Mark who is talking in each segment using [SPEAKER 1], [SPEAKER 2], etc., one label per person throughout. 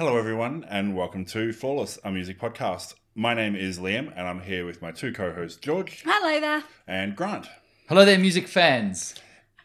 [SPEAKER 1] Hello, everyone, and welcome to Flawless, a music podcast. My name is Liam, and I'm here with my two co hosts, George
[SPEAKER 2] Hello there.
[SPEAKER 1] and Grant.
[SPEAKER 3] Hello there, music fans.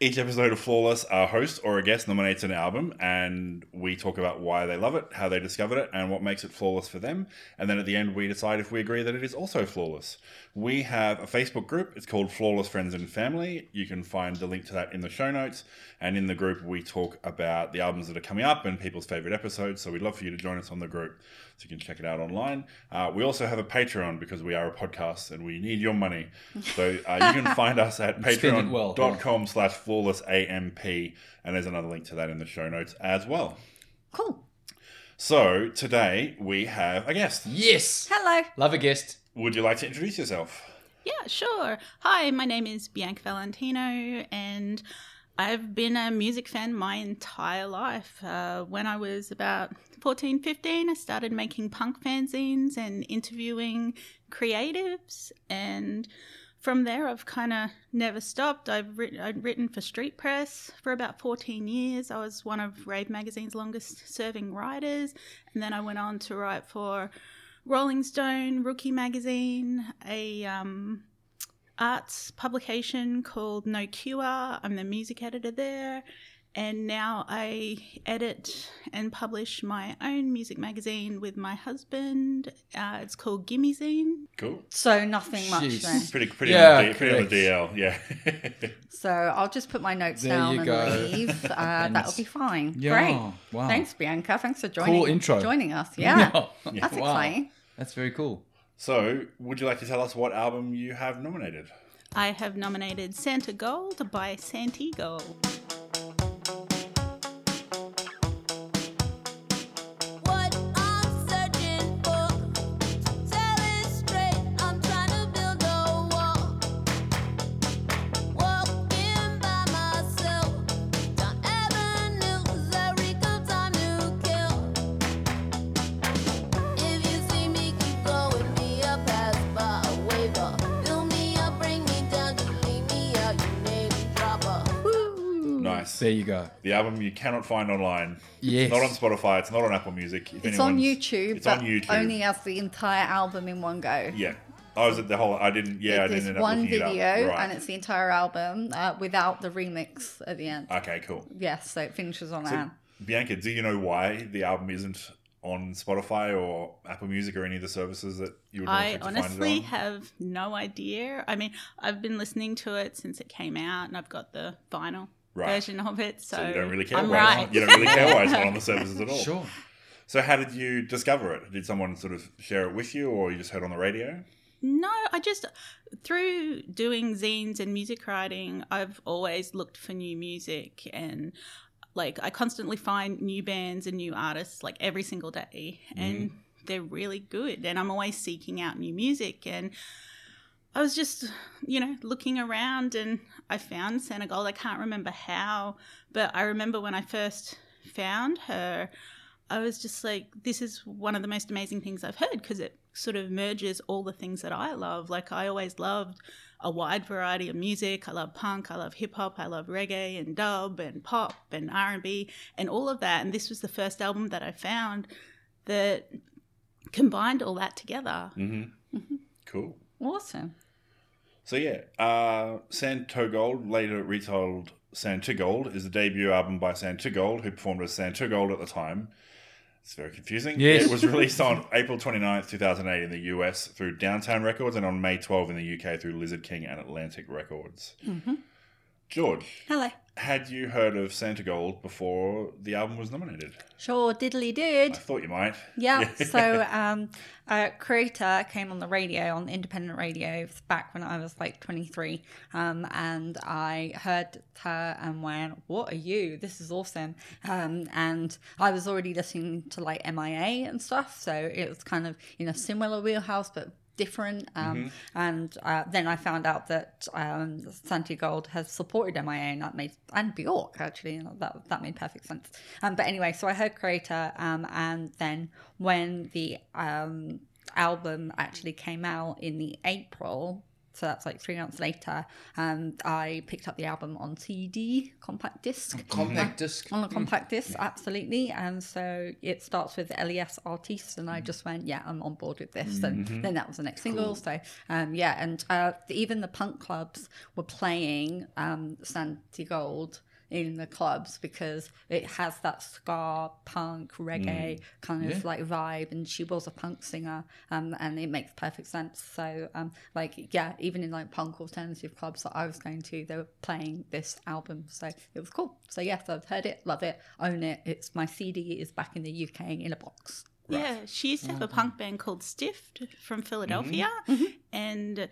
[SPEAKER 1] Each episode of Flawless, a host or a guest nominates an album, and we talk about why they love it, how they discovered it, and what makes it flawless for them. And then at the end, we decide if we agree that it is also flawless. We have a Facebook group. It's called Flawless Friends and Family. You can find the link to that in the show notes. And in the group, we talk about the albums that are coming up and people's favorite episodes. So we'd love for you to join us on the group so you can check it out online. Uh, we also have a Patreon because we are a podcast and we need your money. So uh, you can find us at
[SPEAKER 3] Spend well.
[SPEAKER 1] patreon.com slash flawless AMP. And there's another link to that in the show notes as well.
[SPEAKER 2] Cool.
[SPEAKER 1] So today we have a guest.
[SPEAKER 3] Yes.
[SPEAKER 2] Hello.
[SPEAKER 3] Love a guest.
[SPEAKER 1] Would you like to introduce yourself?
[SPEAKER 4] Yeah, sure. Hi, my name is Bianca Valentino, and I've been a music fan my entire life. Uh, when I was about 14, 15, I started making punk fanzines and interviewing creatives, and from there, I've kind of never stopped. I've written, I'd written for Street Press for about 14 years. I was one of Rave Magazine's longest serving writers, and then I went on to write for Rolling Stone, Rookie Magazine, a um, arts publication called No QR. I'm the music editor there. And now I edit and publish my own music magazine with my husband. Uh, it's called Gimme Zine.
[SPEAKER 1] Cool.
[SPEAKER 2] So nothing much then.
[SPEAKER 1] Pretty, pretty,
[SPEAKER 3] Yeah,
[SPEAKER 1] on, the, pretty on the. DL, yeah.
[SPEAKER 2] So I'll just put my notes
[SPEAKER 3] There
[SPEAKER 2] down
[SPEAKER 3] you
[SPEAKER 2] and
[SPEAKER 3] go.
[SPEAKER 2] leave. Uh, that'll be fine.
[SPEAKER 3] Yeah,
[SPEAKER 2] Great.
[SPEAKER 3] wow.
[SPEAKER 2] Thanks, Bianca. Thanks for joining.
[SPEAKER 3] cool intro.
[SPEAKER 2] Joining us. Yeah.
[SPEAKER 3] Yeah.
[SPEAKER 2] That's
[SPEAKER 3] Wow.
[SPEAKER 2] exciting.
[SPEAKER 3] That's very cool.
[SPEAKER 1] So, would you like to tell us what album you have nominated?
[SPEAKER 4] I have nominated Santa Gold by Santi
[SPEAKER 3] There you go.
[SPEAKER 1] The album you cannot find online.
[SPEAKER 3] Yes.
[SPEAKER 1] It's not on Spotify. It's not on Apple Music. If
[SPEAKER 2] It's on YouTube,
[SPEAKER 1] It's on YouTube.
[SPEAKER 2] only as the entire album in one go.
[SPEAKER 1] Yeah. I was at the whole. I didn't. Yeah, I didn't end up
[SPEAKER 2] one video,
[SPEAKER 1] it up. Right.
[SPEAKER 2] and it's the entire album uh, without the remix at the end.
[SPEAKER 1] okay. Cool.
[SPEAKER 2] yes, so it finishes on
[SPEAKER 1] So,
[SPEAKER 2] that.
[SPEAKER 1] Bianca, do you know why the album isn't on Spotify or Apple Music or any of the services that you would
[SPEAKER 4] I
[SPEAKER 1] to
[SPEAKER 4] honestly
[SPEAKER 1] find it on?
[SPEAKER 4] have no idea. I mean, I've been listening to it since it came out, and I've got the vinyl
[SPEAKER 1] Right.
[SPEAKER 4] version of it. So,
[SPEAKER 1] So you don't really care
[SPEAKER 4] I'm
[SPEAKER 1] why
[SPEAKER 4] right.
[SPEAKER 1] it's not, you don't really care why it's not on the services at all.
[SPEAKER 3] Sure.
[SPEAKER 1] So how did you discover it? Did someone sort of share it with you, or you just heard on the radio?
[SPEAKER 4] No, I just through doing zines and music writing, I've always looked for new music and like I constantly find new bands and new artists like every single day and mm. they're really good and I'm always seeking out new music and I was just, you know, looking around and I found Santa Gold. I can't remember how, but I remember when I first found her, I was just like, this is one of the most amazing things I've heard because it sort of merges all the things that I love. Like, I always loved a wide variety of music. I love punk, I love hip hop, I love reggae and dub and pop and R&B and all of that. And this was the first album that I found that combined all that together.
[SPEAKER 1] Mm-hmm. Cool.
[SPEAKER 2] Awesome.
[SPEAKER 1] So yeah, uh, Santo Gold, later retold Santa Gold, is the debut album by Santa Gold, who performed as Santa Gold at the time. It's very confusing.
[SPEAKER 3] Yes.
[SPEAKER 1] It was released on April 29th, 2008 in the US through Downtown Records and on May 12 in the UK through Lizard King and Atlantic Records. George,
[SPEAKER 2] Hello.
[SPEAKER 1] had you heard of Santa Gold before the album was nominated?
[SPEAKER 2] Sure, diddly did.
[SPEAKER 1] I thought you might.
[SPEAKER 2] Yeah. so, um, uh, Creator came on the radio, on independent radio, back when I was like 23. Um, and I heard her and went, What are you? This is awesome. Um, and I was already listening to like MIA and stuff. So it was kind of in a similar wheelhouse, but different. Um, And uh, then I found out that um, Santi Gold has supported MIA, and that made and Bjork actually, and that that made perfect sense. Um, but anyway, so I heard Creator, um, and then when the um, album actually came out in the April so that's like three months later. And I picked up the album on CD, compact disc.
[SPEAKER 3] Compact disc.
[SPEAKER 2] On a compact disc, absolutely. And so it starts with LES Artiste, and I
[SPEAKER 3] Mm.
[SPEAKER 2] just went, yeah, I'm on board with this. And
[SPEAKER 3] Mm-hmm.
[SPEAKER 2] then that was the next single. So, um, yeah, and uh, even the punk clubs were playing um, Santi Gold in the clubs because it has that ska punk reggae kind of
[SPEAKER 3] Mm. Yeah.
[SPEAKER 2] like vibe and she was a punk singer um, and it makes perfect sense. So um, like yeah even in like punk alternative clubs that i was going to they were playing this album. So it was cool. So yes i've heard it love it own it. It's my cd is back in the uk in a box.
[SPEAKER 4] Yeah, she used to have a punk band called Stiffed from Philadelphia, and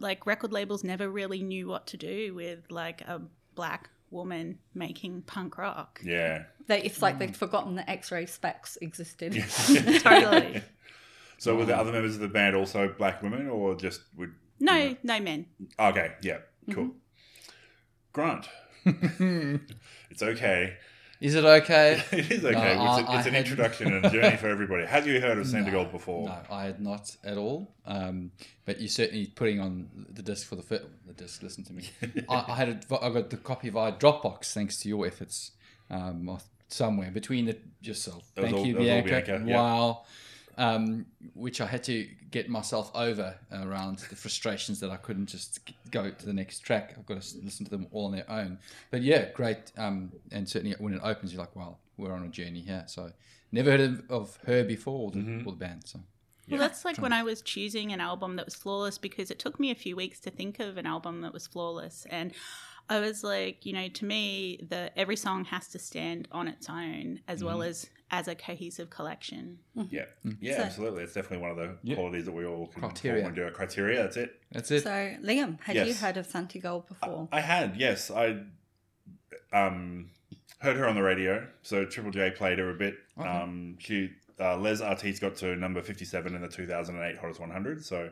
[SPEAKER 4] like record labels never really knew what to do with like a black woman making punk rock.
[SPEAKER 1] Yeah.
[SPEAKER 2] they, it's like they'd mm. forgotten that X-Ray Spex existed
[SPEAKER 4] Totally.
[SPEAKER 1] So were the other members of the band also black women, or just would?
[SPEAKER 4] No, no men.
[SPEAKER 1] Okay, yeah, cool. Mm-hmm. Grant, it's okay.
[SPEAKER 3] Is it okay?
[SPEAKER 1] It is okay.
[SPEAKER 3] No,
[SPEAKER 1] it's
[SPEAKER 3] I-
[SPEAKER 1] a, it's an
[SPEAKER 3] had-
[SPEAKER 1] introduction and journey for everybody. Have you heard of Santa Gold before?
[SPEAKER 3] No, I had not at all. Um, but you're certainly putting on the disc for the fit. The disc. Listen to me. I, I had it. I got the copy via Dropbox thanks to your efforts. Um, somewhere between the yourself. Thank
[SPEAKER 1] all-
[SPEAKER 3] you,
[SPEAKER 1] that was all
[SPEAKER 3] Bianca.
[SPEAKER 1] Bianca, yeah.
[SPEAKER 3] Wow. Um, which I had to get myself over around the frustrations that I couldn't just go to the next track. I've got to listen to them all on their own. But yeah, great. Um, and certainly when it opens, you're like, well, we're on a journey here. So never heard of, of her before or the,
[SPEAKER 1] Mm-hmm.
[SPEAKER 3] or the band. So
[SPEAKER 4] Well, that's like when I was choosing an album that was flawless because it took me a few weeks to think of an album that was flawless. And I was like, you know, to me, the every song has to stand on its own as well as as a cohesive collection.
[SPEAKER 1] Yeah, yeah,
[SPEAKER 2] So-
[SPEAKER 1] absolutely. It's definitely one of the
[SPEAKER 3] Yeah.
[SPEAKER 1] qualities that we all can
[SPEAKER 3] Criteria.
[SPEAKER 1] form and do. A criteria. That's it.
[SPEAKER 3] that's it.
[SPEAKER 2] so liam had you heard of santi gold before
[SPEAKER 1] I had, yes. I um, heard her on the radio. So Triple J played her a bit.
[SPEAKER 3] Okay.
[SPEAKER 1] Um, she uh, Les Artis got to number 57 in the 2008 Hottest 100. So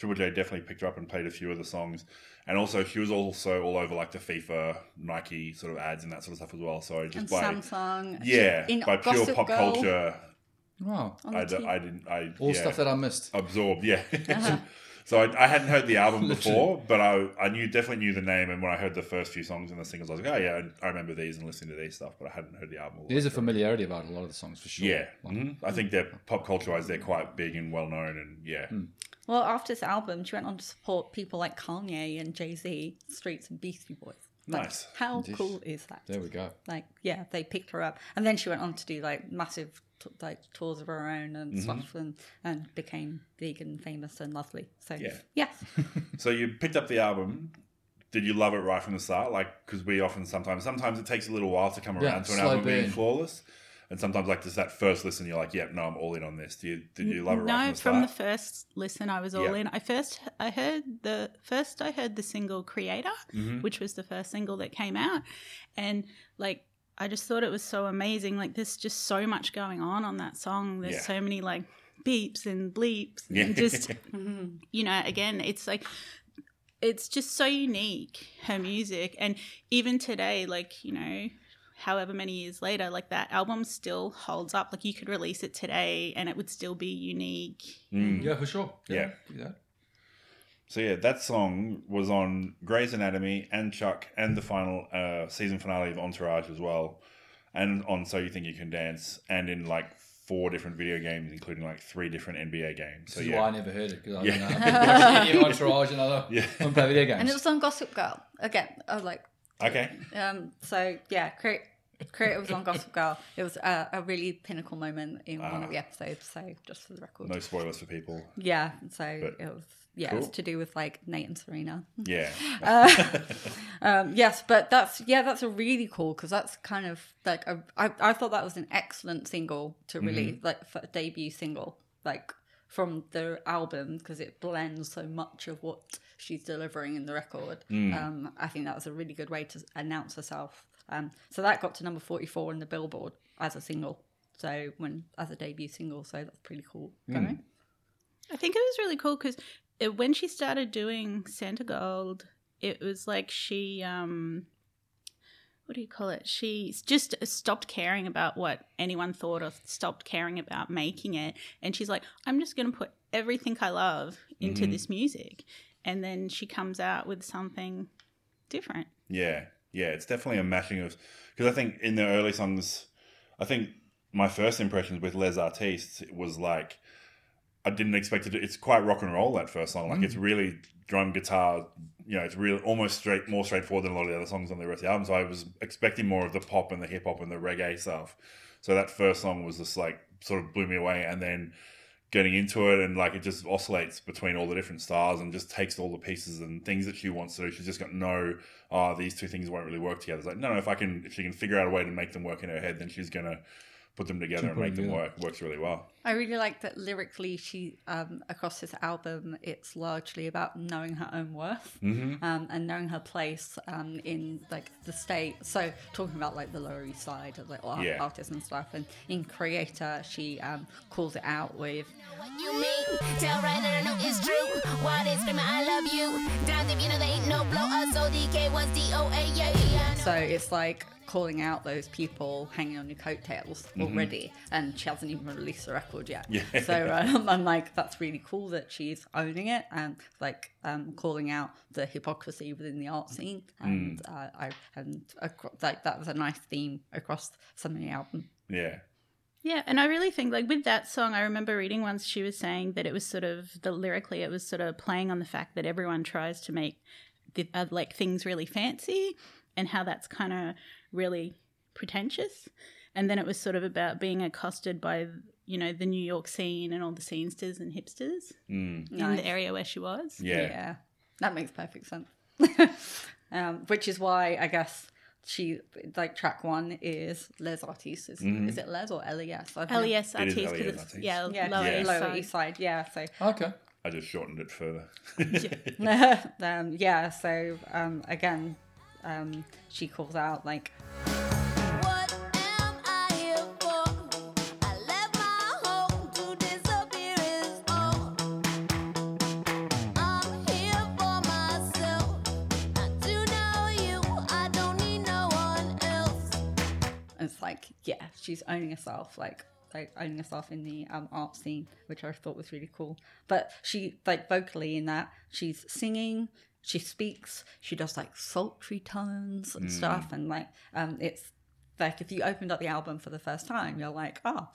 [SPEAKER 1] Triple J definitely picked her up and played a few of the songs. And also, she was also all over like the FIFA, Nike sort of ads and that sort of stuff as well. So just
[SPEAKER 2] and
[SPEAKER 1] by
[SPEAKER 2] samsung
[SPEAKER 1] yeah,
[SPEAKER 2] in
[SPEAKER 1] by pure
[SPEAKER 2] Gossip
[SPEAKER 1] pop
[SPEAKER 2] Girl
[SPEAKER 1] culture,
[SPEAKER 3] Wow.
[SPEAKER 2] on the
[SPEAKER 1] I, d-
[SPEAKER 2] TV.
[SPEAKER 1] I didn't. I
[SPEAKER 3] All
[SPEAKER 1] yeah.
[SPEAKER 3] stuff that I missed.
[SPEAKER 1] absorbed. Yeah.
[SPEAKER 2] Uh-huh.
[SPEAKER 1] so I, I hadn't heard the album before, but I I knew definitely knew the name, and when I heard the first few songs and the singles, I was like, oh yeah, I, I remember these and listening to these stuff, but I hadn't heard the album.
[SPEAKER 3] There's a familiarity about a lot of the songs for sure.
[SPEAKER 1] Yeah,
[SPEAKER 3] Like,
[SPEAKER 1] mhm. I think they're pop culture wise, they're quite big and well known, and yeah,
[SPEAKER 3] Hmm.
[SPEAKER 2] Well, after this album, she went on to support people like Kanye and Jay Z, Streets and Beastie Boys. Like,
[SPEAKER 1] Nice.
[SPEAKER 2] How
[SPEAKER 3] Indeed.
[SPEAKER 2] cool is that?
[SPEAKER 3] There we go.
[SPEAKER 2] Like, yeah, they picked her up, and then she went on to do like massive t- like tours of her own and
[SPEAKER 1] Mm-hmm.
[SPEAKER 2] stuff, and and became big and famous and lovely. So
[SPEAKER 1] Yeah.
[SPEAKER 2] yes,
[SPEAKER 1] So you picked up the album. Did you love it right from the start? Like, because we often sometimes sometimes it takes a little while to come
[SPEAKER 3] Yeah,
[SPEAKER 1] around to an
[SPEAKER 3] slow
[SPEAKER 1] album being flawless, and sometimes like just that first listen, you're like, yep, no, I'm all in on this. Do you did you love it
[SPEAKER 4] no,
[SPEAKER 1] right from the
[SPEAKER 4] from the
[SPEAKER 1] start?
[SPEAKER 4] first listen, I was all
[SPEAKER 1] Yeah.
[SPEAKER 4] in. I first I heard the first I heard the single "Creator,"
[SPEAKER 1] Mhm.
[SPEAKER 4] which was the first single that came out, and like I just thought it was so amazing. Like there's just so much going on on that song. There's
[SPEAKER 1] Yeah.
[SPEAKER 4] so many like beeps and bleeps
[SPEAKER 1] Yeah.
[SPEAKER 4] and just you know again it's like it's just so unique her music and even today like you know however many years later like that album still holds up like you could release it today and it would still be unique
[SPEAKER 1] Mm.
[SPEAKER 3] Yeah, for sure.
[SPEAKER 1] Yeah.
[SPEAKER 3] do that.
[SPEAKER 1] So yeah, that song was on Grey's Anatomy and Chuck and the final uh, season finale of Entourage as well, and on So You Think You Can Dance, and in like four different video games, including like three different NBA games. So
[SPEAKER 3] This is
[SPEAKER 1] yeah,
[SPEAKER 3] why I never heard it because I
[SPEAKER 1] Yeah.
[SPEAKER 3] don't know. I haven't watched any of Entourage and other
[SPEAKER 1] Yeah.
[SPEAKER 3] don't play video games.
[SPEAKER 2] and it was on Gossip Girl again. I was like,
[SPEAKER 1] okay,
[SPEAKER 2] um, so yeah, create. Creator was on Gossip Girl. It was a, a really pinnacle moment in one of the episodes. So just for the record,
[SPEAKER 1] no spoilers for people.
[SPEAKER 2] yeah. So
[SPEAKER 1] But-
[SPEAKER 2] it was yeah, it was to do with like Nate and Serena.
[SPEAKER 1] Yeah,
[SPEAKER 2] Um, yes, but that's yeah, that's a really cool because that's kind of like a, I I thought that was an excellent single to release, like for a debut single, like from the album because it blends so much of what she's delivering in the record. Um, I think that was a really good way to announce herself. Um, so that got to number forty four in the Billboard as a single. So when as a debut single, so that's pretty cool. Going.
[SPEAKER 4] i think it was really cool because when she started doing santa gold it was like she um what do you call it she just stopped caring about what anyone thought or stopped caring about making it and she's like i'm just going to put everything i love into
[SPEAKER 1] Mhm.
[SPEAKER 4] this music and then she comes out with something different.
[SPEAKER 1] Yeah, yeah, it's definitely a mashing of because I think in the early songs, I think my first impressions with Les Artistes was like I didn't expect it. To, it's quite rock and roll that first song. Like it's mm. really drum guitar. You know, it's really almost straight, more straightforward than a lot of the other songs on the rest of the album. So I was expecting more of the pop and the hip hop and the reggae stuff. So that first song was just like sort of blew me away, and then getting into it and like it just oscillates between all the different styles and just takes all the pieces and things that she wants to do. She's just got no, oh, these two things won't really work together. It's like, no, no, if I can, if she can figure out a way to make them work in her head, then she's gonna put them together and make
[SPEAKER 3] them
[SPEAKER 1] them work. Works really well.
[SPEAKER 2] I really like that lyrically. She um, across this album, it's largely about knowing her own worth
[SPEAKER 1] Mm-hmm.
[SPEAKER 2] um, and knowing her place um, in like the state. So talking about like the Lower East Side of like art,
[SPEAKER 1] Yeah.
[SPEAKER 2] artists and stuff. And in Creator, she um, calls it out with
[SPEAKER 5] What you mean? Tell right that I know it's true. Why they screaming I love you? Down if you know they ain't no blow us. So DK was DOA, yeah, yeah.
[SPEAKER 2] So it's like calling out those people hanging on your coattails already, and she hasn't even released a record yet.
[SPEAKER 1] Yeah.
[SPEAKER 2] So um, I'm like, that's really cool that she's owning it and like um, calling out the hypocrisy within the art scene, and uh, I and acro- like that was a nice theme across some of the album.
[SPEAKER 1] Yeah.
[SPEAKER 4] Yeah, and I really think like with that song, I remember reading once she was saying that it was sort of the lyrically, it was sort of playing on the fact that everyone tries to make the, uh, like things really fancy, and how that's kind of really pretentious. And then it was sort of about being accosted by you know the New York scene and all the scenesters and hipsters
[SPEAKER 1] Mm.
[SPEAKER 4] in
[SPEAKER 2] Nice.
[SPEAKER 4] the area where she was.
[SPEAKER 1] Yeah.
[SPEAKER 2] that makes perfect sense. um, which is why I guess she like track one is Les Artistes. Is, is it Les or LES?
[SPEAKER 4] LES
[SPEAKER 1] It is
[SPEAKER 4] artists it's yeah,
[SPEAKER 2] Yeah,
[SPEAKER 4] lower
[SPEAKER 1] Yeah.
[SPEAKER 4] east
[SPEAKER 2] Lower
[SPEAKER 4] side.
[SPEAKER 2] East Side. Yeah, so
[SPEAKER 3] Okay.
[SPEAKER 1] I just shortened it further.
[SPEAKER 2] um, yeah, so um, again, um, she calls out like, it's like, yeah, she's owning herself, like like owning herself in the um, art scene, which I thought was really cool. But she like vocally in that she's singing, she speaks, she does like sultry tones and stuff, and like um, it's like if you opened up the album for the first time, you're like, oh,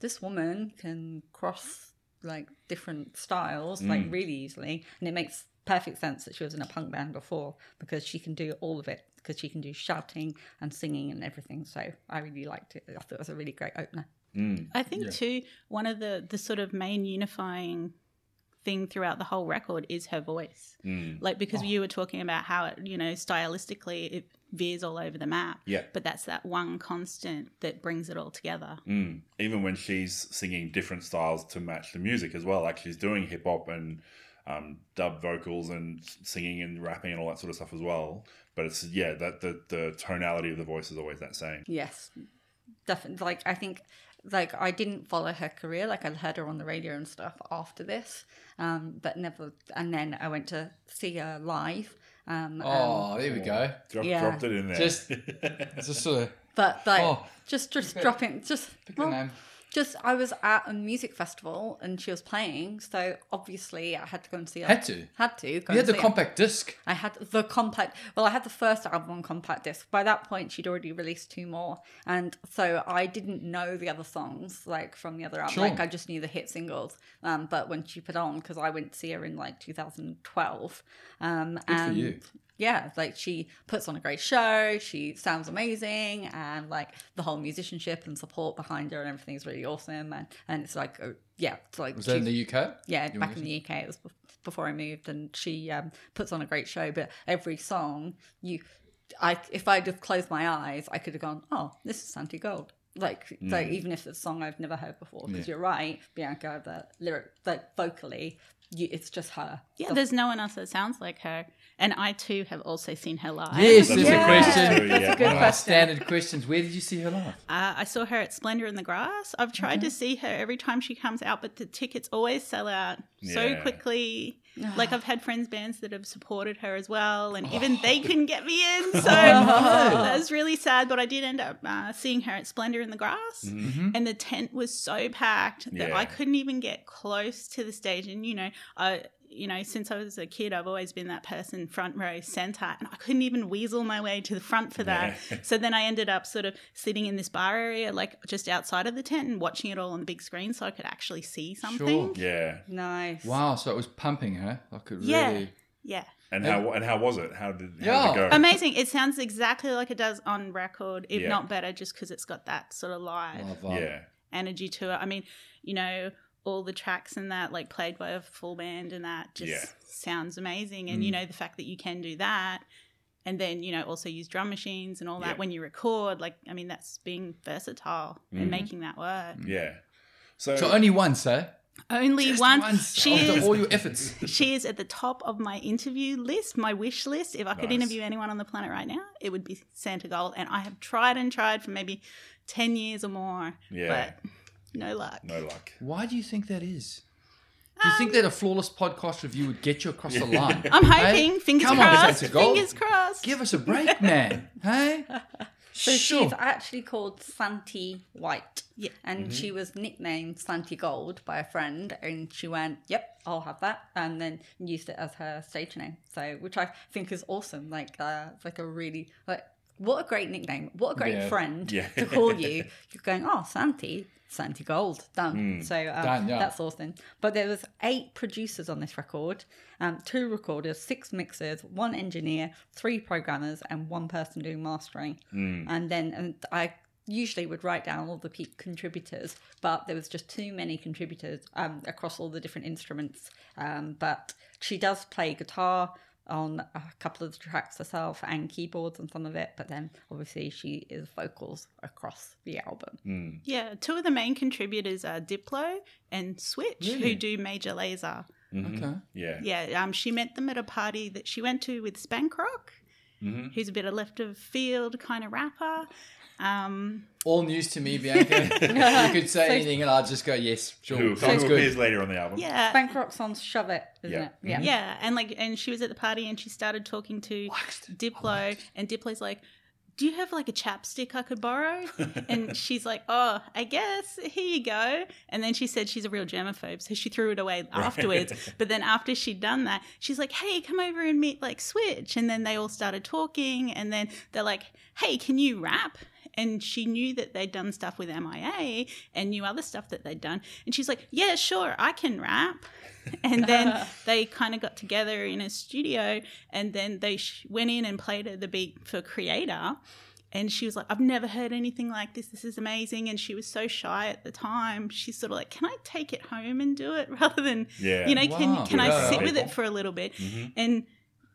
[SPEAKER 2] this woman can cross like different styles like really easily. And it makes perfect sense that she was in a punk band before because she can do all of it because she can do shouting and singing and everything so i really liked it i thought it was a really great opener
[SPEAKER 4] I think too one of the the sort of main unifying thing throughout the whole record is her voice. Like because you were talking about how it, you know, stylistically it veers all over the map.
[SPEAKER 1] Yeah.
[SPEAKER 4] But that's that one constant that brings it all together.
[SPEAKER 1] Mm. Even when she's singing different styles to match the music as well, like she's doing hip hop and um, dub vocals and singing and rapping and all that sort of stuff as well. But it's yeah, that the the tonality of the voice is always that same.
[SPEAKER 2] yes definitely like i think like i didn't follow her career like i heard her on the radio and stuff after this um but never and then i went to see her live um and-
[SPEAKER 3] Oh, there we go.
[SPEAKER 1] Drop,
[SPEAKER 2] Yeah.
[SPEAKER 1] Dropped it in there.
[SPEAKER 3] Just- just sort of
[SPEAKER 2] but like
[SPEAKER 3] Oh.
[SPEAKER 2] just just
[SPEAKER 3] Pick-
[SPEAKER 2] dropping just
[SPEAKER 3] pick the name.
[SPEAKER 2] Just I was at a music festival and she was playing, so obviously I had to go and see her.
[SPEAKER 3] Had to?
[SPEAKER 2] Had to. Go
[SPEAKER 3] You had the
[SPEAKER 2] see her.
[SPEAKER 3] compact disc.
[SPEAKER 2] I had the compact. Well, I had the first album on compact disc. By that point, she'd already released two more, and so I didn't know the other songs like from the other album.
[SPEAKER 3] Sure.
[SPEAKER 2] Like I just knew the hit singles. Um, but when she put on, because I went to see her in like 2012, um,
[SPEAKER 3] Good for
[SPEAKER 2] and
[SPEAKER 3] you.
[SPEAKER 2] Yeah, like she puts on a great show. She sounds amazing, and like the whole musicianship and support behind her and everything is really awesome. And and it's like, uh, yeah, it's like
[SPEAKER 3] Was that in the UK?
[SPEAKER 2] yeah,
[SPEAKER 3] You
[SPEAKER 2] back in the UK, it was before I moved, and she um, puts on a great show. But every song, you, I, if I'd have closed my eyes, I could have gone, "Oh, this is Santi Gold." Like, like even if it's a song I've never heard before, because you're right, Bianca, the lyric, like vocally, you, it's just her.
[SPEAKER 4] Yeah,
[SPEAKER 2] The-
[SPEAKER 4] there's no one else that sounds like her. And I too have also seen her live.
[SPEAKER 3] Yes,
[SPEAKER 1] That's
[SPEAKER 3] there's
[SPEAKER 1] a
[SPEAKER 3] a question.
[SPEAKER 1] that's a
[SPEAKER 2] good
[SPEAKER 3] One
[SPEAKER 2] question.
[SPEAKER 3] standard questions. Where did you see her live?
[SPEAKER 4] Uh, I saw her at Splendour in the Grass. I've tried to see her every time she comes out, but the tickets always sell out so quickly. like I've had friends bands that have supported her as well, and even they
[SPEAKER 3] Oh.
[SPEAKER 4] couldn't get me in. So that was really sad. But I did end up uh, seeing her at Splendour in the Grass, and the tent was so packed that
[SPEAKER 1] Yeah.
[SPEAKER 4] I couldn't even get close to the stage. And you know, I you know, since I was a kid, I've always been that person front row center, and I couldn't even weasel my way to the front for that.
[SPEAKER 1] Yeah.
[SPEAKER 4] So then I ended up sort of sitting in this bar area, like just outside of the tent, and watching it all on the big screen, so I could actually see something. Sure.
[SPEAKER 1] Yeah.
[SPEAKER 2] Nice.
[SPEAKER 3] Wow, so it was pumping, huh? I could
[SPEAKER 4] Yeah.
[SPEAKER 3] really.
[SPEAKER 4] Yeah.
[SPEAKER 1] And how and how was it? How did, how
[SPEAKER 3] Yeah.
[SPEAKER 1] did it go?
[SPEAKER 4] Amazing. It sounds exactly like it does on record, if
[SPEAKER 1] Yeah.
[SPEAKER 4] not better, just because it's got that sort of live
[SPEAKER 1] Yeah.
[SPEAKER 4] energy to it. I mean, you know, all the tracks and that, like played by a full band and that just
[SPEAKER 1] Yeah.
[SPEAKER 4] sounds amazing. And, you know, the fact that you can do that and then, you know, also use drum machines and all that
[SPEAKER 1] Yeah.
[SPEAKER 4] when you record, like, I mean, that's being versatile and making that work.
[SPEAKER 1] Yeah. So,
[SPEAKER 3] So only once, eh?
[SPEAKER 4] Only
[SPEAKER 3] Just
[SPEAKER 4] one.
[SPEAKER 3] once
[SPEAKER 4] She
[SPEAKER 3] after
[SPEAKER 4] is
[SPEAKER 3] all your efforts.
[SPEAKER 4] she is at the top of my interview list, my wish list. If I could
[SPEAKER 1] Nice.
[SPEAKER 4] interview anyone on the planet right now, it would be Santa Gold. And I have tried and tried for maybe 10 years or more.
[SPEAKER 1] Yeah.
[SPEAKER 4] But no luck.
[SPEAKER 1] no luck.
[SPEAKER 3] Why do you think that is? Do you think that a flawless podcast review would get you across the line?
[SPEAKER 4] I'm
[SPEAKER 3] Hey?
[SPEAKER 4] hoping, fingers
[SPEAKER 3] Come on,
[SPEAKER 4] crossed,
[SPEAKER 3] Santa Gold.
[SPEAKER 4] fingers crossed.
[SPEAKER 3] Give us a break, man. hey?
[SPEAKER 2] So
[SPEAKER 3] Sure.
[SPEAKER 2] she's actually called Santi White.
[SPEAKER 4] Yeah.
[SPEAKER 2] And she was nicknamed Santi Gold by a friend, and she went, "Yep, I'll have that," and then used it as her stage name. So, which I think is awesome. Like, uh, it's like a really like what a great nickname. What a great
[SPEAKER 3] Yeah.
[SPEAKER 2] friend
[SPEAKER 1] Yeah.
[SPEAKER 2] to call you. You're going, "Oh, Santi." Santi Gold done. So um,
[SPEAKER 3] Done, yeah.
[SPEAKER 2] that's awesome. But there was eight producers on this record, um, two recorders, six mixers, one engineer, three programmers, and one person doing mastering. And then and I usually would write down all the peak contributors, but there was just too many contributors um, across all the different instruments. Um, but she does play guitar on a couple of the tracks herself and keyboards on some of it, but then obviously she is vocals across the album. Mm.
[SPEAKER 4] Yeah, two of the main contributors are Diplo and Switch,
[SPEAKER 3] Really?
[SPEAKER 4] who do Major Lazer. Mm-hmm.
[SPEAKER 3] Okay.
[SPEAKER 1] Yeah.
[SPEAKER 4] Yeah, um, she met them at a party that she went to with Spankrock, mm-hmm. who's a bit of left of field kind of rapper. Um,
[SPEAKER 3] All news to me, Bianca. you could say anything and I'd just go, yes, sure.
[SPEAKER 1] Who,
[SPEAKER 3] Sounds
[SPEAKER 1] who
[SPEAKER 3] good.
[SPEAKER 1] appears later on the album?
[SPEAKER 4] yeah,
[SPEAKER 2] Spank Rock's on Shove It, isn't
[SPEAKER 1] Yeah.
[SPEAKER 2] it? Yeah.
[SPEAKER 4] yeah, and like, and she was at the party and she started talking to Diplo, and Diplo's like, "Do you have like a chapstick I could borrow?" and she's like, "Oh, I guess here you go." And then she said she's a real germaphobe, so she threw it away afterwards. But then after she'd done that, she's like, "Hey, come over and meet like Switch." And then they all started talking, and then they're like, "Hey, can you rap?" And she knew that they'd done stuff with MIA and knew other stuff that they'd done. And she's like, Yeah, sure, I can rap. And then they kind of got together in a studio and then they sh- went in and played her the beat for Creator. And she was like, I've never heard anything like this. This is amazing. And she was so shy at the time. She's sort of like, Can I take it home and do it rather than,
[SPEAKER 1] Yeah.
[SPEAKER 4] you know, can,
[SPEAKER 3] Wow.
[SPEAKER 4] can
[SPEAKER 3] Yeah.
[SPEAKER 4] I sit with
[SPEAKER 1] People.
[SPEAKER 4] it for a little bit?
[SPEAKER 1] Mm-hmm.
[SPEAKER 4] And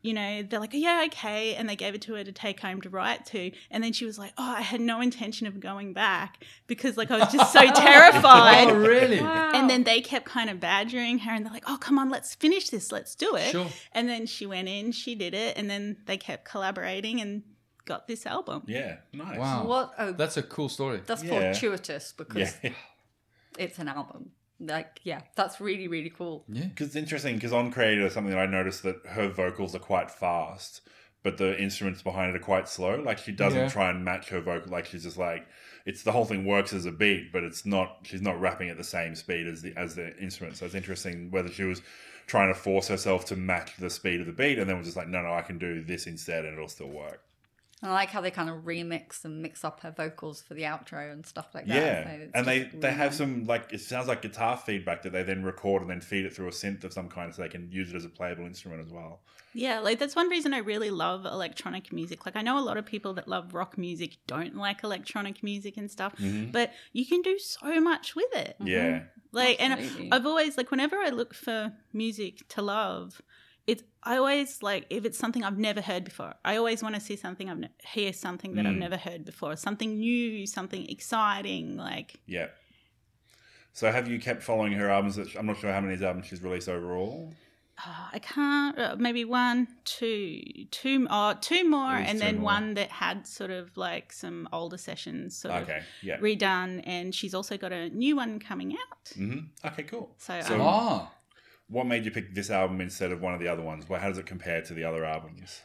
[SPEAKER 4] you know, they're like, yeah, okay. And they gave it to her to take home to write to. And then she was like, oh, I had no intention of going back because, like, I was just so oh, terrified.
[SPEAKER 3] Oh, really? Wow.
[SPEAKER 4] And then they kept kind of badgering her and they're like, oh, come on, let's finish this. Let's do it.
[SPEAKER 3] Sure.
[SPEAKER 4] And then she went in, she did it. And then they kept collaborating and got this album.
[SPEAKER 1] Yeah. Nice.
[SPEAKER 3] Wow.
[SPEAKER 2] What a
[SPEAKER 3] That's a cool story.
[SPEAKER 2] that's
[SPEAKER 1] Yeah.
[SPEAKER 2] fortuitous because
[SPEAKER 1] Yeah.
[SPEAKER 2] it's an album. Like, yeah, that's really, really cool.
[SPEAKER 3] Yeah.
[SPEAKER 1] Because it's interesting, because on Creator, something that I noticed that her vocals are quite fast, but the instruments behind it are quite slow. Like she doesn't
[SPEAKER 3] Yeah.
[SPEAKER 1] try and match her vocal. Like she's just like, it's the whole thing works as a beat, but it's not. She's not rapping at the same speed as the as the instrument. So it's interesting whether she was trying to force herself to match the speed of the beat, and then was just like, no, no, I can do this instead, and it'll still work.
[SPEAKER 2] And I like how they kind of remix and mix up her vocals for the outro and stuff like that.
[SPEAKER 1] Yeah,
[SPEAKER 2] So
[SPEAKER 1] and they
[SPEAKER 2] just
[SPEAKER 1] they have
[SPEAKER 2] nice.
[SPEAKER 1] some like it sounds like guitar feedback that they then record and then feed it through a synth of some kind, so they can use it as a playable instrument as well.
[SPEAKER 4] Yeah, like that's one reason I really love electronic music. Like I know a lot of people that love rock music don't like electronic music and stuff, mm-hmm. but you can do so much with it.
[SPEAKER 1] Yeah, mm-hmm.
[SPEAKER 4] Like
[SPEAKER 2] Absolutely.
[SPEAKER 4] and I've always like whenever I look for music to love, it's I always like if it's something I've never heard before. I always want to see something I've ne- hear something that I've never heard before, something new, something exciting. Like
[SPEAKER 1] yeah. So have you kept following her albums? That I'm not sure how many albums she's released overall.
[SPEAKER 4] oh, I can't uh, maybe one, two, two, oh, two more, and
[SPEAKER 1] two
[SPEAKER 4] then
[SPEAKER 1] more.
[SPEAKER 4] one that had sort of like some older sessions sort
[SPEAKER 1] Okay,
[SPEAKER 4] of
[SPEAKER 1] yeah.
[SPEAKER 4] redone, and she's also got a new one coming out.
[SPEAKER 1] hmm Okay, cool.
[SPEAKER 4] So,
[SPEAKER 1] So-
[SPEAKER 4] um,
[SPEAKER 3] Ah.
[SPEAKER 1] What made you pick this album instead of one of the other ones? Well, how does it compare to the other albums?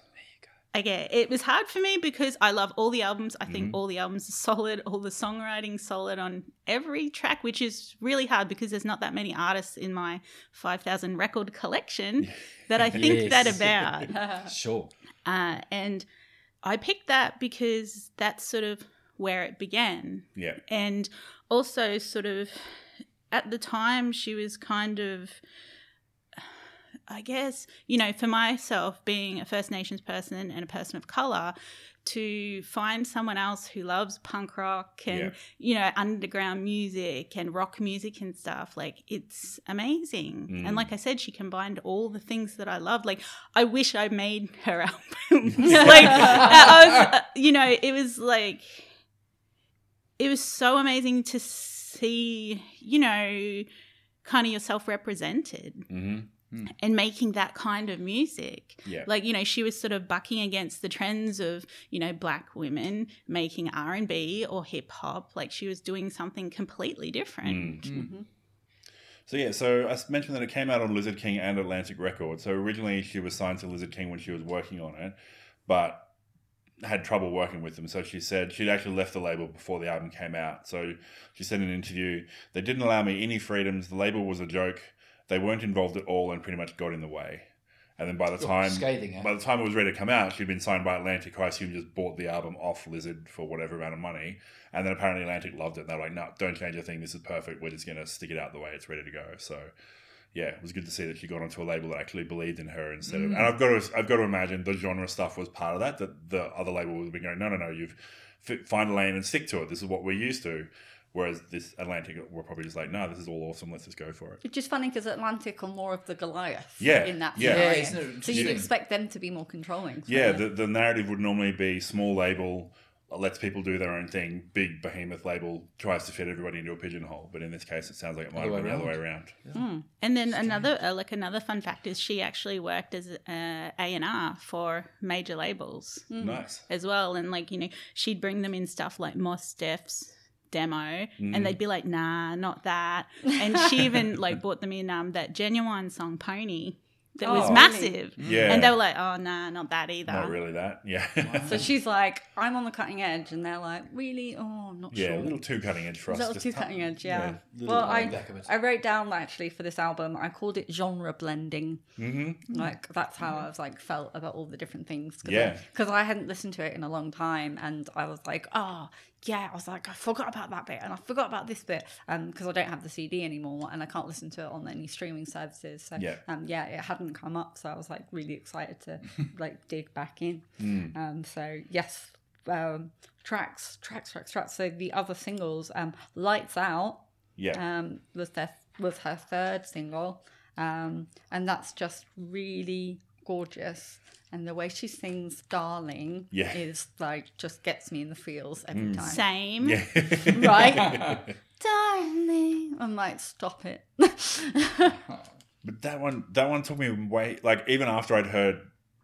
[SPEAKER 4] I get it was hard for me because I love all the albums. I
[SPEAKER 1] Mm-hmm.
[SPEAKER 4] think all the albums are solid, all the songwriting solid on every track, which is really hard because there's not that many artists in my 5,000 record collection that I think that about.
[SPEAKER 3] Sure.
[SPEAKER 4] Uh, and I picked that because that's sort of where it began.
[SPEAKER 1] Yeah.
[SPEAKER 4] And also, sort of, at the time, she was kind of, I guess, you know, for myself, being a First Nations person and a person of color, to find someone else who loves punk rock and,
[SPEAKER 1] Yeah.
[SPEAKER 4] you know, underground music and rock music and stuff, like, it's amazing.
[SPEAKER 1] Mm.
[SPEAKER 4] And like I said, she combined all the things that I love. Like, I wish I made her album. like, I was, uh, you know, it was like, it was so amazing to see, you know, kind of yourself represented
[SPEAKER 1] hmm
[SPEAKER 4] and making that kind of music.
[SPEAKER 1] Yeah.
[SPEAKER 4] Like, you know, she was sort of bucking against the trends of, you know, black women making R&B or hip hop. Like she was doing something completely different.
[SPEAKER 1] Mm. So yeah, so I mentioned that it came out on Lizard King and Atlantic Records. So originally she was signed to Lizard King when she was working on it, but had trouble working with them. So she said she'd actually left the label before the album came out. So she said in an interview, "They didn't allow me any freedoms. The label was a joke. They weren't involved at all, and pretty much got in the way." And then by the time
[SPEAKER 3] scathing, eh?
[SPEAKER 1] by the time it was ready to come out, she'd been signed by Atlantic, who I assume just bought the album off Lizard for whatever amount of money. And then apparently Atlantic loved it. And they were like, no, don't change a thing. This is perfect. We're just going to stick it out the way it's ready to go. So, yeah, it was good to see that she got onto a label that actually believed in her instead of. And I've got to, I've got to imagine the genre stuff was part of that. That the other label would have been going, no, no, no, you've fi- find a lane and stick to it. This is what we're used to. Whereas this Atlantic were probably just like, no, this is all awesome. Let's just go for it.
[SPEAKER 2] Which is funny because Atlantic are more of the Goliath
[SPEAKER 1] Yeah,
[SPEAKER 2] in that
[SPEAKER 1] yeah.
[SPEAKER 2] scenario.
[SPEAKER 3] Yeah, isn't it
[SPEAKER 2] so you'd
[SPEAKER 3] interesting?
[SPEAKER 2] expect them to be more controlling.
[SPEAKER 1] Yeah, the, the narrative would normally be small label lets people do their own thing. Big behemoth label tries to fit everybody into a pigeonhole. But in this case, it sounds like it might
[SPEAKER 3] Other
[SPEAKER 1] have been the other way
[SPEAKER 3] around.
[SPEAKER 1] around. Hmm.
[SPEAKER 4] And then another, uh, like another fun fact is she actually worked as uh, a A&R for major labels. Hmm.
[SPEAKER 1] Nice.
[SPEAKER 4] as well. And like, you know, she'd bring them in stuff like Mos Def's demo
[SPEAKER 1] Mm-hmm.
[SPEAKER 4] and they'd be like, nah, not that. And she even like bought them in um that Ginuwine song Pony that
[SPEAKER 2] Oh,
[SPEAKER 4] was
[SPEAKER 2] really?
[SPEAKER 4] massive.
[SPEAKER 1] Yeah.
[SPEAKER 4] And they were like, oh nah, not that either.
[SPEAKER 1] Not really that. Yeah.
[SPEAKER 2] So she's like, I'm on the cutting edge, and they're like, really? Oh, I'm not
[SPEAKER 1] yeah,
[SPEAKER 2] sure.
[SPEAKER 1] a little too cutting edge for us
[SPEAKER 2] a
[SPEAKER 1] us.
[SPEAKER 2] little too
[SPEAKER 1] tou-
[SPEAKER 2] cutting edge, yeah.
[SPEAKER 3] little
[SPEAKER 2] well, I,
[SPEAKER 3] back of it.
[SPEAKER 2] I wrote down actually for this album, I called it genre blending. Mm-hmm. Like that's how I was like felt about all the different things. Cause
[SPEAKER 1] Yeah.
[SPEAKER 2] Because I, hadn't listened to it in a long time, and I was like, oh yeah, I was like, I forgot about that bit, and I forgot about this bit, um, because I don't have the CD anymore, and I can't listen to it on any streaming services. So
[SPEAKER 1] Yeah.
[SPEAKER 2] um, yeah, it hadn't come up, so I was like really excited to like dig back in.
[SPEAKER 1] Mm.
[SPEAKER 2] Um, so yes, um, tracks, tracks, tracks, tracks. So the other singles, um, "Lights Out"
[SPEAKER 1] Yeah.
[SPEAKER 2] um, was their was her third single, um, and that's just really gorgeous. And the way she sings "Darling"
[SPEAKER 1] Yeah.
[SPEAKER 2] is like just gets me in the feels every time.
[SPEAKER 4] Same.
[SPEAKER 1] yeah.
[SPEAKER 2] Right, darling. I'm like, stop it.
[SPEAKER 1] But that one, that one took me way like even after I'd heard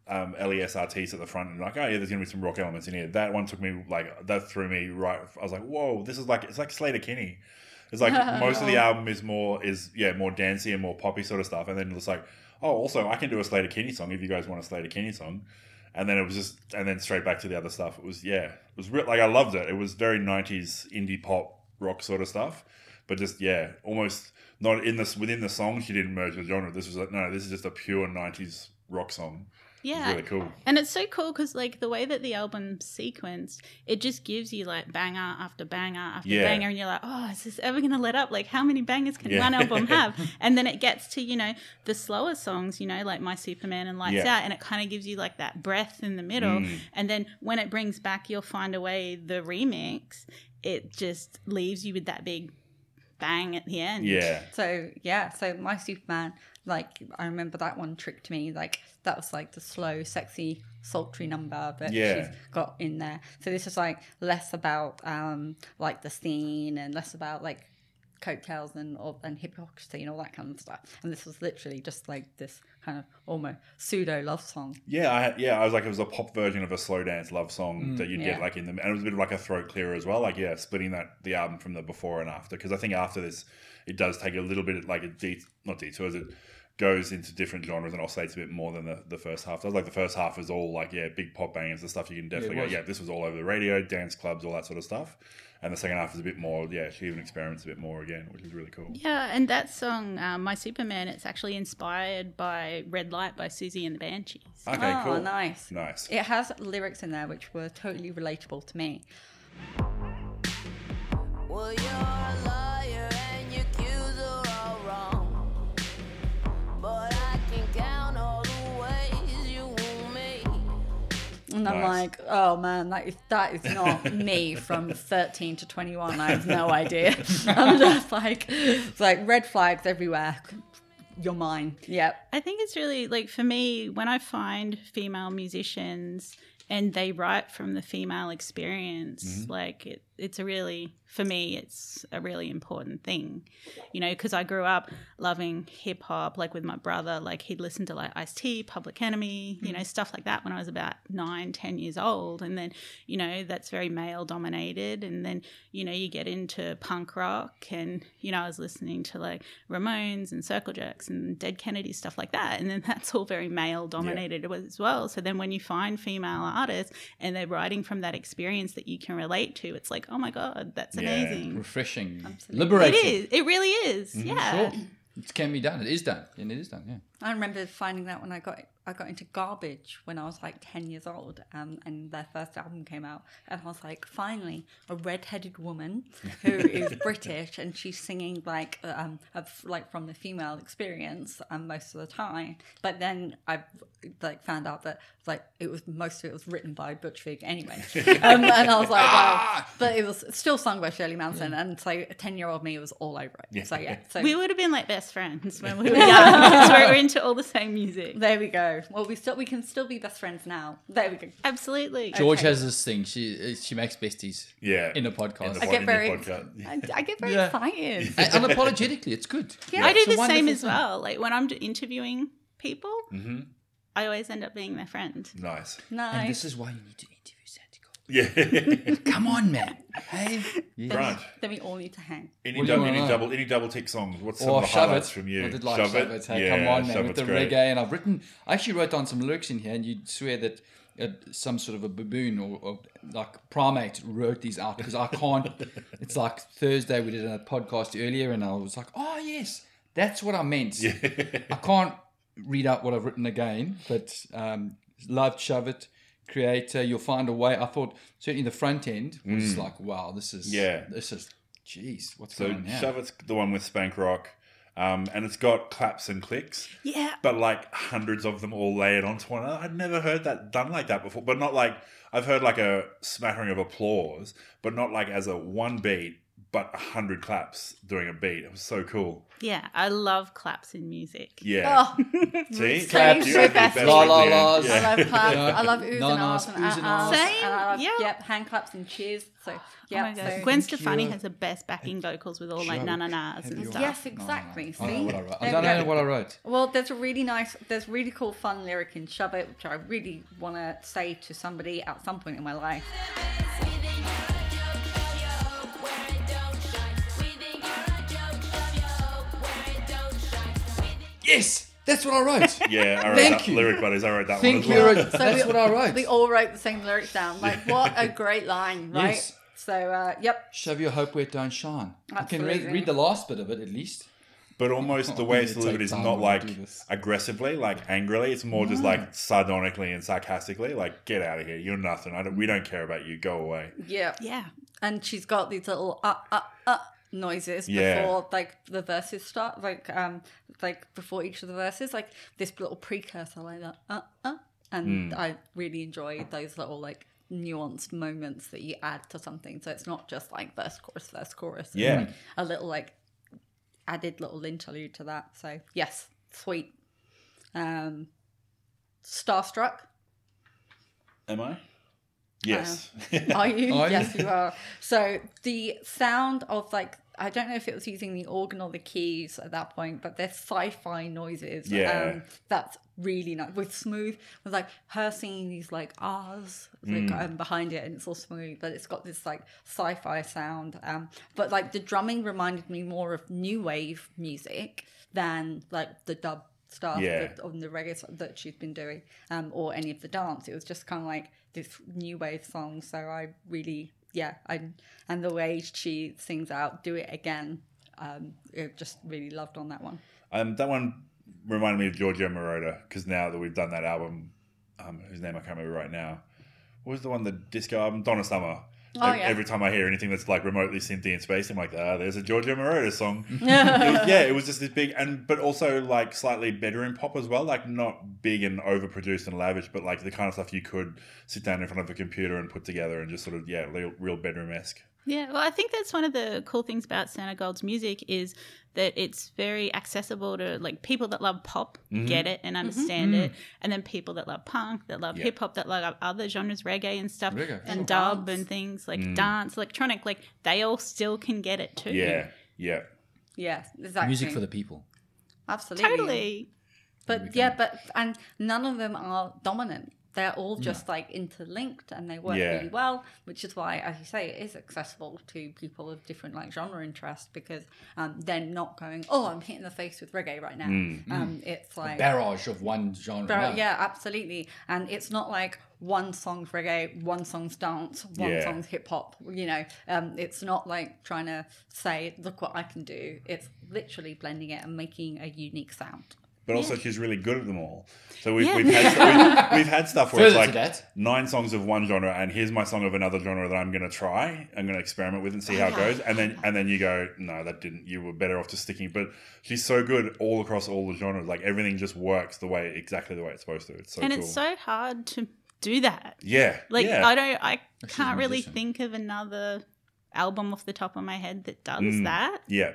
[SPEAKER 1] um, LESRTs at the front and like, oh yeah, there's gonna be some rock elements in here. That one took me like that threw me right. I was like, whoa, this is like it's like Sleater-Kinney. It's like most of the album is more is yeah more dancey and more poppy sort of stuff, and then it's like, oh, also I can do a Sleater-Kinney song if you guys want a Sleater-Kinney song. And then it was just, and then straight back to the other stuff. It was yeah, it was real. Like I loved it. It was very '90s indie pop rock sort of stuff, but just yeah, almost not in this within the song. She didn't merge the genre. This was like no, this is just a pure '90s rock song. It was
[SPEAKER 4] Yeah.
[SPEAKER 1] really cool.
[SPEAKER 4] And it's so cool because, like, the way that the album sequenced, it just gives you like banger after banger after
[SPEAKER 1] Yeah.
[SPEAKER 4] banger, and you're like, oh, is this ever gonna let up? Like, how many bangers can
[SPEAKER 1] Yeah.
[SPEAKER 4] one album have? and then it gets to you know the slower songs, you know, like My Superman and Lights
[SPEAKER 1] Yeah.
[SPEAKER 4] Out, and it kind of gives you like that breath in the middle.
[SPEAKER 1] Mm.
[SPEAKER 4] And then when it brings back, you'll find a way the remix, it just leaves you with that big bang at the end.
[SPEAKER 1] Yeah,
[SPEAKER 2] So yeah, so my Superman, like I remember that one tricked me. Like that was like the slow, sexy, sultry number that
[SPEAKER 1] Yeah.
[SPEAKER 2] she's got in there. So this is like less about um like the scene and less about like coattails and or, and hypocrisy and all that kind of stuff. And this was literally just like this kind of almost pseudo love song.
[SPEAKER 1] yeah, I yeah. I was like, it was a pop version of a slow dance love song mm. that you'd get like in the, and it was a bit of like a throat clearer as well. Like yeah, splitting that the album from the before and after because I think after this, it does take a little bit like a de- not detours. It goes into different genres and oscillates a bit more than the, the first half does. Like the first half is all like yeah, big pop bangers and stuff. You can definitely
[SPEAKER 3] was.
[SPEAKER 1] go, yeah, this was all over the radio, dance clubs, all that sort of stuff. And the second half is a bit more, yeah, she even experiments a bit more again, which is really cool.
[SPEAKER 4] Yeah, and that song, um, My Superman, it's actually inspired by Red Light by Siouxsie and the Banshees.
[SPEAKER 1] Okay,
[SPEAKER 2] oh,
[SPEAKER 1] cool.
[SPEAKER 2] nice.
[SPEAKER 1] Nice.
[SPEAKER 2] It has lyrics in there which were totally relatable to me.
[SPEAKER 5] Well, And
[SPEAKER 2] I'm
[SPEAKER 1] Nice.
[SPEAKER 2] like, oh man, that is that is not me from 13 to 21. I have no idea. I'm just like, it's like red flags everywhere. You're mine. Yep.
[SPEAKER 4] I think it's really like for me when I find female musicians and they write from the female experience, mm-hmm. like it, it's a really for me it's a really important thing, you know, because I grew up loving hip hop, like with my brother, like he'd listen to like Ice T, Public Enemy, you know, mm. stuff like that when I was about nine, ten years old, and then you know that's very male dominated, and then you know you get into punk rock, and you know I was listening to like Ramones and Circle Jerks and Dead Kennedy stuff like that, and then that's all very male dominated as well. So then when you find female artists and they're writing from that experience that you can relate to, it's like oh my god, that's
[SPEAKER 1] Yeah.
[SPEAKER 4] amazing.
[SPEAKER 3] Refreshing,
[SPEAKER 2] Absolutely.
[SPEAKER 3] Liberating.
[SPEAKER 4] It is. It really is. Mm-hmm. Yeah.
[SPEAKER 3] Sure. It can be done. It is done, and it is done. Yeah.
[SPEAKER 2] I remember finding that when I got I got into garbage when I was like 10 years old um, and their first album came out and I was like finally a red-headed woman who is British and she's singing like um, of, like from the female experience um, most of the time. But then I like found out that like it was most of it was written by Butch Vig anyway. Um, and I was like wow but it was still sung by Shirley Manson and so a 10 year old me was all over it. So yeah so
[SPEAKER 4] We would have been like best friends when we were young because we were into all the same music.
[SPEAKER 2] There we go. Well, we still we can still be best friends now. There we go.
[SPEAKER 4] Absolutely.
[SPEAKER 3] George
[SPEAKER 2] Okay.
[SPEAKER 3] has this thing. She she makes besties.
[SPEAKER 1] Yeah.
[SPEAKER 3] In a podcast.
[SPEAKER 1] In the
[SPEAKER 2] I get
[SPEAKER 1] in
[SPEAKER 2] very,
[SPEAKER 1] podcast.
[SPEAKER 2] I, I get very
[SPEAKER 3] Yeah.
[SPEAKER 2] excited.
[SPEAKER 3] And unapologetically, it's good.
[SPEAKER 2] Yeah.
[SPEAKER 4] I do
[SPEAKER 3] It's a
[SPEAKER 4] the same
[SPEAKER 3] wonderful
[SPEAKER 4] as
[SPEAKER 3] thing.
[SPEAKER 4] well. Like when I'm interviewing people,
[SPEAKER 1] Mm-hmm.
[SPEAKER 4] I always end up being their friend.
[SPEAKER 1] Nice.
[SPEAKER 3] And this is why you need to interview Santi Gold.
[SPEAKER 1] Yeah.
[SPEAKER 3] Come on, man. Hey. Yeah.
[SPEAKER 1] Grant.
[SPEAKER 2] Then we all need to hang.
[SPEAKER 1] Any,
[SPEAKER 3] What do you
[SPEAKER 1] dou-
[SPEAKER 3] wanna
[SPEAKER 1] any
[SPEAKER 3] know?
[SPEAKER 1] double any double tick songs? What's some
[SPEAKER 3] Or
[SPEAKER 1] of the
[SPEAKER 3] shove it.
[SPEAKER 1] highlights from you?
[SPEAKER 3] I did like shove, it. Hey, come on, man,
[SPEAKER 1] Shove
[SPEAKER 3] with
[SPEAKER 1] It's
[SPEAKER 3] the
[SPEAKER 1] great.
[SPEAKER 3] reggae. And I've written, I actually wrote down some lyrics in here, and you'd swear that uh, some sort of a baboon or, or like primate wrote these out because I can't. it's like Thursday we did a podcast earlier, and I was like, oh yes, that's what I meant. I can't read out what I've written again, but um, loved shove it. Creator, you'll find a way. I thought certainly the front end was like, wow, this is
[SPEAKER 1] Mm. Yeah.
[SPEAKER 3] this is, jeez, what's
[SPEAKER 1] So
[SPEAKER 3] going on now?
[SPEAKER 1] Shove It's the one with Spank Rock. Um, and it's got claps and clicks,
[SPEAKER 4] Yeah.
[SPEAKER 1] but like hundreds of them all layered onto one another. I'd never heard that done like that before. But not like I've heard like a smattering of applause, but not like as a one beat, but a hundred claps doing a beat. It was so cool.
[SPEAKER 4] Yeah. I love claps in music.
[SPEAKER 1] Yeah.
[SPEAKER 2] Oh,
[SPEAKER 1] See,
[SPEAKER 2] Claps.
[SPEAKER 1] You had the
[SPEAKER 2] Best
[SPEAKER 1] best
[SPEAKER 3] La,
[SPEAKER 1] one
[SPEAKER 3] la,
[SPEAKER 1] at the end.
[SPEAKER 3] las.
[SPEAKER 2] I love claps.
[SPEAKER 3] Yeah.
[SPEAKER 2] I love oohs and ahs and ahs.
[SPEAKER 3] ahs.
[SPEAKER 4] Same.
[SPEAKER 2] And I love,
[SPEAKER 4] Yeah.
[SPEAKER 2] yep, hand claps and cheers. So,
[SPEAKER 4] Oh
[SPEAKER 2] yeah.
[SPEAKER 4] my God.
[SPEAKER 2] so,
[SPEAKER 4] Gwen Stefani
[SPEAKER 3] you.
[SPEAKER 4] has the best backing vocals with all like na na nas and stuff.
[SPEAKER 2] yes, exactly.
[SPEAKER 3] Oh, I don't know
[SPEAKER 2] See?
[SPEAKER 3] what I wrote. I don't know what I wrote.
[SPEAKER 2] Well, there's a really nice, there's really cool, fun lyric in "Shove It," which I really want to say to somebody at some point in my life.
[SPEAKER 3] Yes, that's what I wrote.
[SPEAKER 1] Yeah, I wrote
[SPEAKER 3] Thank
[SPEAKER 1] that
[SPEAKER 3] you.
[SPEAKER 1] lyric buddies. I wrote that
[SPEAKER 3] Think
[SPEAKER 1] one as
[SPEAKER 3] we
[SPEAKER 1] well.
[SPEAKER 3] wrote, that's
[SPEAKER 2] we-
[SPEAKER 3] what I wrote.
[SPEAKER 2] We all wrote the same lyrics down. Like, what a great line, right?
[SPEAKER 3] Yes.
[SPEAKER 2] So, uh, yep.
[SPEAKER 3] Shove your hope where it don't shine. I can read,
[SPEAKER 2] Absolutely.
[SPEAKER 3] read the last bit of it at least.
[SPEAKER 1] But almost the way
[SPEAKER 3] gonna
[SPEAKER 1] it's delivered is not like aggressively, like angrily. It's more just like sardonically and sarcastically, like "Get out of here! You're nothing. I don't. We don't care about you. Go away."
[SPEAKER 2] Yeah.
[SPEAKER 4] Yeah.
[SPEAKER 2] And she's got these little uh uh uh noises
[SPEAKER 1] Yeah.
[SPEAKER 2] before like the verses start, like um like before each of the verses, like this little precursor like that uh uh. And
[SPEAKER 1] Hmm.
[SPEAKER 2] I really enjoy those little like nuanced moments that you add to something. So it's not just like verse chorus verse chorus.
[SPEAKER 1] Yeah.
[SPEAKER 2] like, a little like added little interlude to that. So yes, sweet. Um, Starstruck.
[SPEAKER 1] Am I? Yes.
[SPEAKER 2] Are?
[SPEAKER 3] Are you?
[SPEAKER 2] yes, you are. So the sound of like I don't know if it was using the organ or the keys at that point, but there's sci-fi noises.
[SPEAKER 1] Yeah.
[SPEAKER 2] Um, that's really nice. With smooth, with like her singing these like ahs like,
[SPEAKER 1] Mm.
[SPEAKER 2] um, behind it, and it's all smooth, but it's got this like sci-fi sound. Um, but like the drumming reminded me more of new wave music than like the dub stuff
[SPEAKER 1] Yeah.
[SPEAKER 2] that, on the reggae that she's been doing, um, or any of the dance. It was just kind of like this new wave song. So I really, yeah, I and the way she sings out "Do It Again," um, I just really loved on that one.
[SPEAKER 1] Um, that one reminded me of Giorgio Moroder because now that we've done that album, um, whose name I can't remember right now. What was the one, the disco album? Donna Summer.
[SPEAKER 2] Oh, yeah.
[SPEAKER 1] Every time I hear anything that's like remotely synthy in space, I'm like, ah, there's a Giorgio Moroder song. It was- yeah, it was just this big, and but also like slightly bedroom pop as well, like not big and overproduced and lavish, but like the kind of stuff you could sit down in front of a computer and put together and just sort of yeah, real, real bedroom esque.
[SPEAKER 4] Yeah, well, I think that's one of the cool things about Santogold's music is that it's very accessible to like people that love pop get it and mm-hmm. understand it, and then people that love punk, that love
[SPEAKER 1] Yeah.
[SPEAKER 4] hip hop, that love other genres, reggae and stuff,
[SPEAKER 3] Reggae,
[SPEAKER 4] and
[SPEAKER 3] sure.
[SPEAKER 4] dub
[SPEAKER 2] Dance.
[SPEAKER 4] and things like dance, electronic, like they all still can get it too.
[SPEAKER 1] Yeah, yeah,
[SPEAKER 2] Yeah, exactly.
[SPEAKER 3] Music for the people.
[SPEAKER 2] absolutely
[SPEAKER 4] totally.
[SPEAKER 2] But yeah, but and none of them are dominant. They're all just like interlinked and they work
[SPEAKER 1] Yeah.
[SPEAKER 2] really well, which is why, as you say, it is accessible to people of different like genre interest because um, they're not going, oh, I'm hitting the face with reggae right now.
[SPEAKER 1] Mm.
[SPEAKER 2] Um, it's like
[SPEAKER 3] Barrage of one genre.
[SPEAKER 2] Bar- yeah, absolutely. And it's not like one song's reggae, one song's dance, one
[SPEAKER 1] Yeah.
[SPEAKER 2] song's hip hop. You know, um, it's not like trying to say, look what I can do. It's literally blending it and making a unique sound.
[SPEAKER 1] But also she's really good at them all. So we've,
[SPEAKER 4] Yeah.
[SPEAKER 1] we've, had, we've, we've had stuff where it's like nine songs of one genre, and here's my song of another genre that I'm going to try. I'm going to experiment with and see how it goes. And then and then you go, no, that didn't. You were better off just sticking. But she's so good all across all the genres. Like everything just works the way exactly the way it's supposed to. It's so
[SPEAKER 4] and
[SPEAKER 1] cool.
[SPEAKER 4] it's so hard to do that.
[SPEAKER 1] yeah,
[SPEAKER 4] Like
[SPEAKER 1] yeah.
[SPEAKER 4] I don't, I can't really think of another album off the top of my head that does
[SPEAKER 1] Mm.
[SPEAKER 4] that.
[SPEAKER 1] yeah.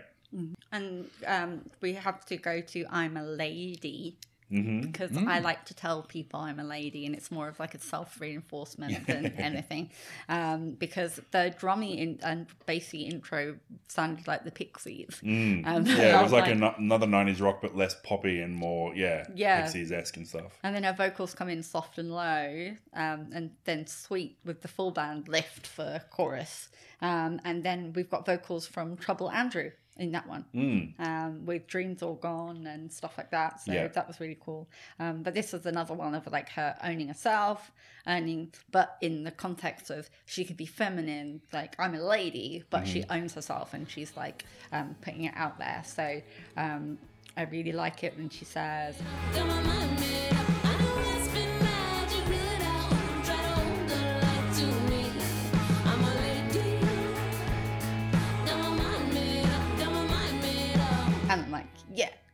[SPEAKER 2] And um, we have to go to I'm a Lady
[SPEAKER 1] hmm
[SPEAKER 2] because I like to tell people I'm a lady, and it's more of like a self reinforcement than anything. Um, because the drummy in, and bassy intro sounded like the Pixies.
[SPEAKER 1] Mm.
[SPEAKER 2] Um,
[SPEAKER 1] Yeah, it was like,
[SPEAKER 2] like-
[SPEAKER 1] ano- another '90s rock, but less poppy and more, yeah,
[SPEAKER 2] Yeah.
[SPEAKER 1] Pixies esque and stuff.
[SPEAKER 2] And then her vocals come in soft and low, um, and then sweet with the full band lift for chorus. Um, and then we've got vocals from Trouble Andrew in that one,
[SPEAKER 1] Mm.
[SPEAKER 2] um, with Dreams All Gone and stuff like that. So
[SPEAKER 1] Yeah.
[SPEAKER 2] that was really cool. Um, but this was another one of like her owning herself, earning but in the context of she could be feminine, like I'm a lady, but she
[SPEAKER 1] Mm-hmm.
[SPEAKER 2] owns herself and she's like um, putting it out there. So um, I really like it when she says,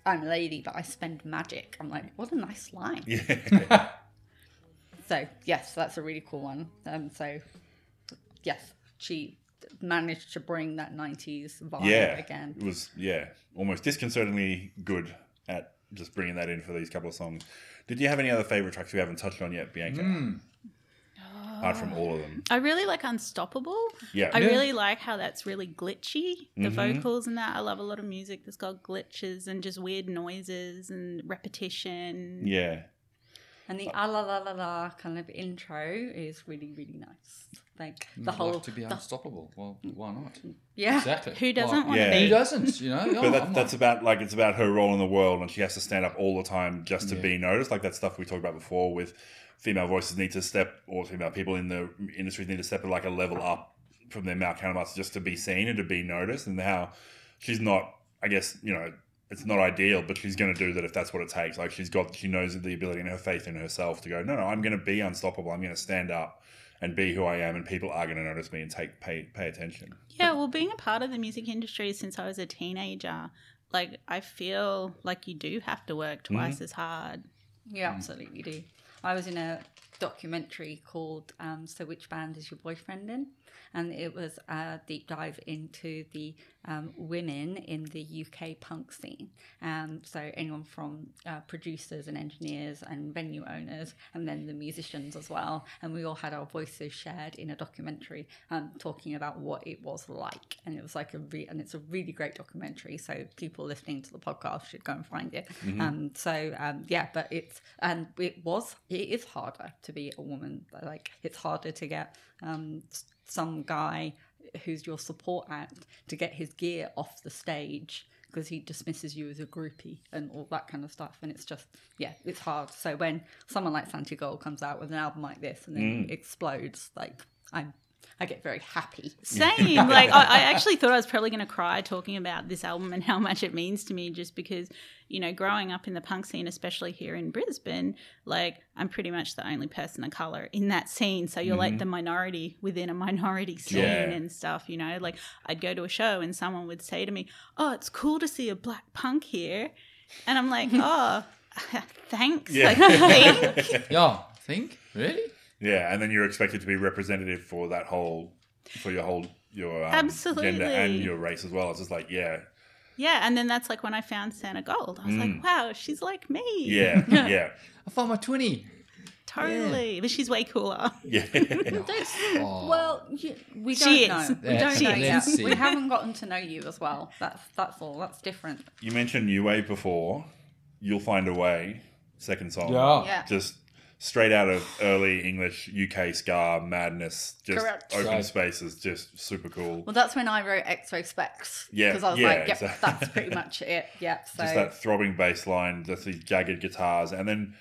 [SPEAKER 5] I'm a lady,
[SPEAKER 2] but I spend magic. I'm like, what a nice line.
[SPEAKER 1] Yeah.
[SPEAKER 2] So, yes, that's a really cool one. Um, so, yes, she managed to bring that 90s vibe
[SPEAKER 1] yeah,
[SPEAKER 2] again.
[SPEAKER 1] It was yeah, almost disconcertingly good at just bringing that in for these couple of songs. Did you have any other favorite tracks we haven't touched on yet, Bianca?
[SPEAKER 3] Hmm.
[SPEAKER 1] Apart from all of them,
[SPEAKER 4] I really like Unstoppable.
[SPEAKER 1] yeah,
[SPEAKER 4] I really like how that's really glitchy. The
[SPEAKER 1] Mhm.
[SPEAKER 4] vocals and that. I love a lot of music that's got glitches and just weird noises and repetition.
[SPEAKER 1] yeah,
[SPEAKER 2] And the ah la la la la kind of intro is really, really nice. Like the
[SPEAKER 3] I'd
[SPEAKER 2] whole.
[SPEAKER 3] like to be
[SPEAKER 2] the-
[SPEAKER 3] unstoppable. Well, why not?
[SPEAKER 2] yeah.
[SPEAKER 3] Exactly.
[SPEAKER 4] Who doesn't
[SPEAKER 3] Why-
[SPEAKER 4] want to
[SPEAKER 1] Yeah.
[SPEAKER 4] be?
[SPEAKER 3] Who doesn't? You know.
[SPEAKER 1] But that, that's about like it's about her role in the world, and she has to stand up all the time just to
[SPEAKER 3] Yeah.
[SPEAKER 1] be noticed. Like that stuff we talked about before with female voices need to step, or female people in the industry need to step like a level up from their male counterparts just to be seen and to be noticed. And how she's not, I guess, you know, it's not ideal, but she's going to do that if that's what it takes. Like she's got, she knows the ability and her faith in herself to go, no, no, I'm going to be unstoppable. I'm going to stand up and be who I am, and people are going to notice me and take pay pay attention.
[SPEAKER 4] Yeah, well, being a part of the music industry since I was a teenager, like I feel like you do have to work mm-hmm. twice as hard.
[SPEAKER 2] Yeah, absolutely you do. I was in a documentary called um, So Which Band Is Your Boyfriend In? And it was a deep dive into the um, women in the UK punk scene. Um, so anyone from uh, producers and engineers and venue owners, and then the musicians as well. And we all had our voices shared in a documentary um, talking about what it was like. And it was like a re- and it's a really great documentary. So people listening to the podcast should go and find it. Um, so um, yeah, but it's and it was it is harder to be a woman. Like it's harder to get um, some guy who's your support act to get his gear off the stage because he dismisses you as a groupie and all that kind of stuff. And it's just, yeah, it's hard. So when someone like Santigold comes out with an album like this and then
[SPEAKER 1] Mm.
[SPEAKER 2] explodes, like I'm, I get very happy.
[SPEAKER 4] Same. Like I, I actually thought I was probably going to cry talking about this album and how much it means to me, just because you know, growing up in the punk scene, especially here in Brisbane, like I'm pretty much the only person of color in that scene. So you're like mm-hmm. the minority within a minority scene
[SPEAKER 1] Yeah.
[SPEAKER 4] and stuff. You know, like I'd go to a show and someone would say to me, "Oh, it's cool to see a black punk here," and I'm like, "Oh." Thanks.
[SPEAKER 1] Yeah.
[SPEAKER 4] I think.
[SPEAKER 3] Yeah, think really.
[SPEAKER 1] Yeah, and then you're expected to be representative for that whole, for your whole your um,
[SPEAKER 4] Absolutely.
[SPEAKER 1] gender and your race as well. It's just like yeah,
[SPEAKER 4] Yeah, and then that's like when I found Santogold. I was like, wow, she's like me.
[SPEAKER 1] Mm. yeah, yeah,
[SPEAKER 3] I found my twenty.
[SPEAKER 4] Totally. But she's way cooler.
[SPEAKER 1] yeah.
[SPEAKER 3] Oh.
[SPEAKER 2] Well, you, we don't
[SPEAKER 4] She
[SPEAKER 2] know.
[SPEAKER 4] is.
[SPEAKER 2] We don't know
[SPEAKER 3] is.
[SPEAKER 2] yet.
[SPEAKER 3] Let's see.
[SPEAKER 2] We haven't gotten to know you as well. That's that's all. That's different.
[SPEAKER 1] you mentioned New Wave before. You'll find a way. Second song.
[SPEAKER 3] Yeah.
[SPEAKER 2] Yeah.
[SPEAKER 1] Just straight out of early English UK ska madness. Just
[SPEAKER 2] Correct.
[SPEAKER 1] open
[SPEAKER 3] Right.
[SPEAKER 1] spaces. Just super cool.
[SPEAKER 2] Well, that's when I wrote X-Ray Spex.
[SPEAKER 1] Yeah,
[SPEAKER 2] Because I was
[SPEAKER 1] yeah,
[SPEAKER 2] like, yep,
[SPEAKER 1] exactly.
[SPEAKER 2] that's pretty much it. Yeah. So
[SPEAKER 1] just that throbbing bass line, just these jagged guitars, and then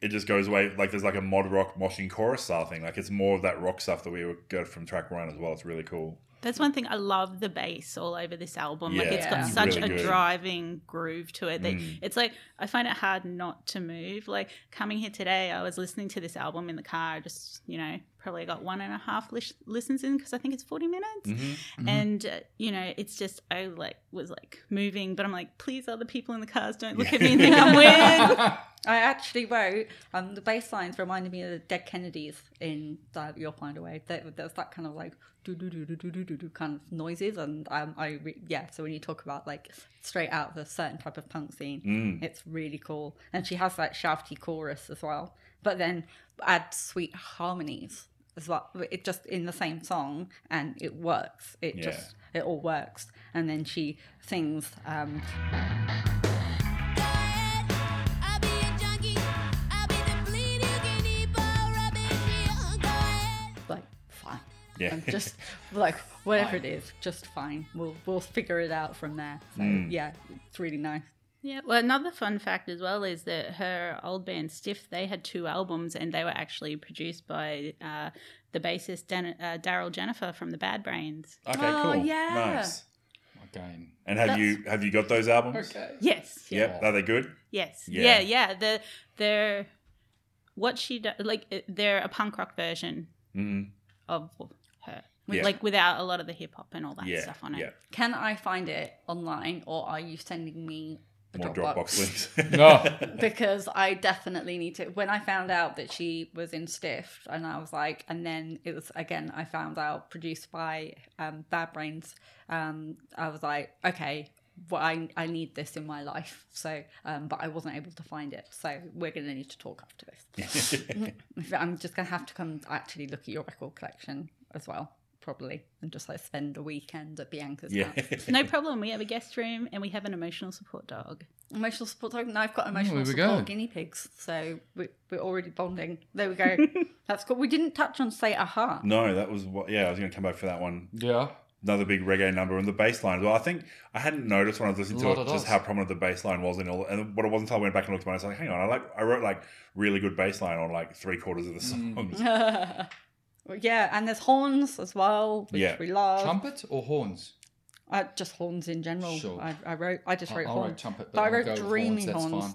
[SPEAKER 1] it just goes away. Like there's like a mod rock moshing chorus style thing. Like it's more of that rock stuff that we got from track one as well. It's really cool.
[SPEAKER 4] That's one thing I love the bass all over this album. like it's got
[SPEAKER 2] it's
[SPEAKER 4] such
[SPEAKER 1] really
[SPEAKER 4] a
[SPEAKER 1] good.
[SPEAKER 4] driving groove to it that
[SPEAKER 1] Mm.
[SPEAKER 4] it's like I find it hard not to move. Like coming here today, I was listening to this album in the car. Just you know, probably got one and a half lis- listens in because I think it's forty minutes.
[SPEAKER 1] Mm-hmm.
[SPEAKER 4] And uh, you know, it's just I like was like moving, but I'm like, please, other people in the cars don't look at me and think I'm weird.
[SPEAKER 2] I actually wrote um, the bass lines reminded me of the Dead Kennedys in uh, You'll Find a Way. There, there's that kind of like do do do do do do do do kind of noises, and um, I re- yeah. So when you talk about like straight out of a certain type of punk scene,
[SPEAKER 1] Mm.
[SPEAKER 2] it's really cool. And she has that shouty chorus as well, but then add sweet harmonies as well. It just in the same song, and it works. It
[SPEAKER 1] Yeah.
[SPEAKER 2] just it all works. And then she sings. Um,
[SPEAKER 5] I'll be a junkie. I'll be the bleed you can eat for rubbish. Yeah,
[SPEAKER 2] like fine.
[SPEAKER 1] Yeah.
[SPEAKER 2] And just like whatever it is, just fine. We'll we'll figure it out from there. So
[SPEAKER 1] Mm.
[SPEAKER 2] yeah, it's really nice.
[SPEAKER 4] Yeah, well, another fun fact as well is that her old band Stiff, they had two albums and they were actually produced by uh, the bassist Dan- uh, Darryl Jenifer from the Bad Brains.
[SPEAKER 1] Okay,
[SPEAKER 2] Oh,
[SPEAKER 1] cool.
[SPEAKER 2] yeah.
[SPEAKER 1] Nice.
[SPEAKER 3] Again.
[SPEAKER 1] And have you have you got those albums?
[SPEAKER 3] Okay.
[SPEAKER 4] Yes. Yeah.
[SPEAKER 1] Yep. Are they good?
[SPEAKER 4] Yes.
[SPEAKER 1] Yeah.
[SPEAKER 4] Yeah. Yeah. The they're what she does like they're a punk rock version
[SPEAKER 1] Mm.
[SPEAKER 4] of her,
[SPEAKER 1] Yeah.
[SPEAKER 4] like without a lot of the hip hop and all that
[SPEAKER 1] Yeah.
[SPEAKER 4] stuff on it.
[SPEAKER 1] Yeah.
[SPEAKER 2] Can I find it online, or are you sending me a
[SPEAKER 1] More
[SPEAKER 2] Dropbox?
[SPEAKER 1] Dropbox links.
[SPEAKER 3] No.
[SPEAKER 2] because I definitely need to. When I found out that she was in Stiff, and I was like, and then it was again, I found out produced by um, Bad Brains. Um, I was like, okay, well, I I need this in my life. So, um, but I wasn't able to find it. So we're gonna need to talk after this. I'm just gonna have to come actually look at your record collection as well, probably, and just like spend a weekend at Bianca's
[SPEAKER 1] yeah.
[SPEAKER 2] house.
[SPEAKER 4] No problem. We have a guest room and we have an emotional support dog.
[SPEAKER 2] Emotional support dog. No, I've got emotional
[SPEAKER 3] there
[SPEAKER 2] support
[SPEAKER 3] go.
[SPEAKER 2] guinea pigs, so we, we're already bonding. There we go. That's cool. We didn't touch on say aha.
[SPEAKER 1] no, that was what. Yeah, I was going to come back for that one.
[SPEAKER 3] Yeah.
[SPEAKER 1] Another big reggae number and the bass line. as Well, I think I hadn't noticed when I was listening to it just
[SPEAKER 3] those.
[SPEAKER 1] how prominent the bass line was in all. And what it wasn't until I went back and looked at it, I was like, hang on, I like I wrote like really good bass line on like three quarters of the
[SPEAKER 3] Mm.
[SPEAKER 1] songs.
[SPEAKER 2] Well, yeah, and there's horns as well, which
[SPEAKER 1] Yeah.
[SPEAKER 2] we love.
[SPEAKER 3] Trumpet or horns?
[SPEAKER 2] Uh, just horns in general.
[SPEAKER 3] Sure.
[SPEAKER 2] I, I wrote. I just wrote
[SPEAKER 3] I'll
[SPEAKER 2] horns.
[SPEAKER 3] write trumpet,
[SPEAKER 2] But I
[SPEAKER 3] I'll
[SPEAKER 2] wrote
[SPEAKER 3] go with
[SPEAKER 2] dreamy
[SPEAKER 3] That's
[SPEAKER 2] horns.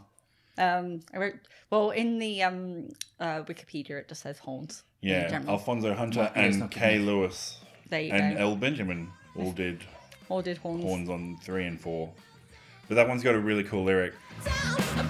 [SPEAKER 3] fine.
[SPEAKER 2] Um, I wrote. Well, in the um, uh, Wikipedia, it just says horns.
[SPEAKER 1] Yeah. Alfonso Hunter
[SPEAKER 3] Not-
[SPEAKER 1] and
[SPEAKER 3] not
[SPEAKER 1] Kay
[SPEAKER 3] good.
[SPEAKER 1] Lewis
[SPEAKER 2] there you
[SPEAKER 1] and
[SPEAKER 2] go.
[SPEAKER 1] El Benjamin all did
[SPEAKER 2] or did horns.
[SPEAKER 1] horns on three and four. But that one's got a really cool lyric.
[SPEAKER 5] I'm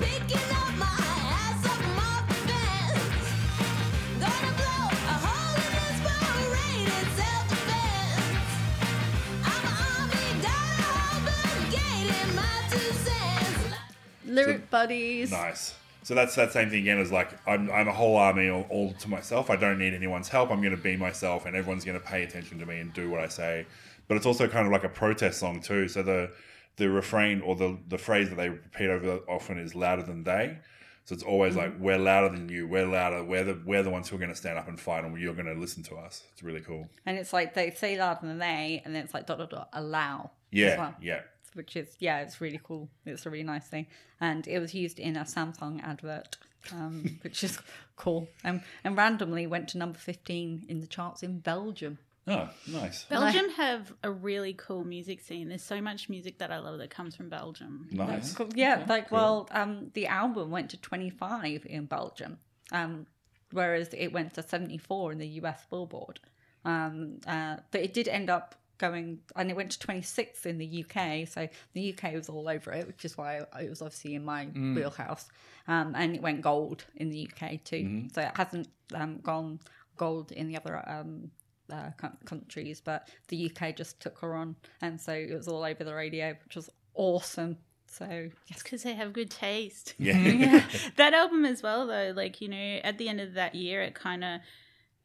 [SPEAKER 2] Lyric buddies.
[SPEAKER 1] Nice. So that's that same thing again as like I'm, I'm a whole army all, all to myself. I don't need anyone's help. I'm going to be myself, and everyone's going to pay attention to me and do what I say. But it's also kind of like a protest song too. So the the refrain or the the phrase that they repeat over often is louder than they. So it's always mm-hmm. like we're louder than you. We're louder. We're the we're the ones who are going to stand up and fight, and you're going to listen to us. It's really cool.
[SPEAKER 2] And it's like they say louder than they, and then it's like dot dot dot allow.
[SPEAKER 1] Yeah,
[SPEAKER 2] well.
[SPEAKER 1] yeah.
[SPEAKER 2] Which is yeah, it's really cool. It's a really nice thing, and it was used in a Samsung advert, um, which is cool. And and randomly went to number fifteen in the charts in Belgium.
[SPEAKER 1] Oh, nice.
[SPEAKER 4] Belgium have a really cool music scene. There's so much music that I love that comes from Belgium.
[SPEAKER 1] Nice.
[SPEAKER 2] Cool. Yeah, like well, um, the album went to twenty five in Belgium, um, whereas it went to seventy four in the US Billboard. Um, uh, but it did end up going, and it went to twenty six in the UK. So the UK was all over it, which is why it was obviously in my wheelhouse. Um, and it went gold in the UK too. So it hasn't um, gone gold in the other um, uh, coun- countries, but the UK just took her on, and so it was all over the radio, which was awesome. So yes,
[SPEAKER 4] It's because they have good taste.
[SPEAKER 1] Yeah.
[SPEAKER 4] that album as well, though, like, you know, at the end of that year, it kind of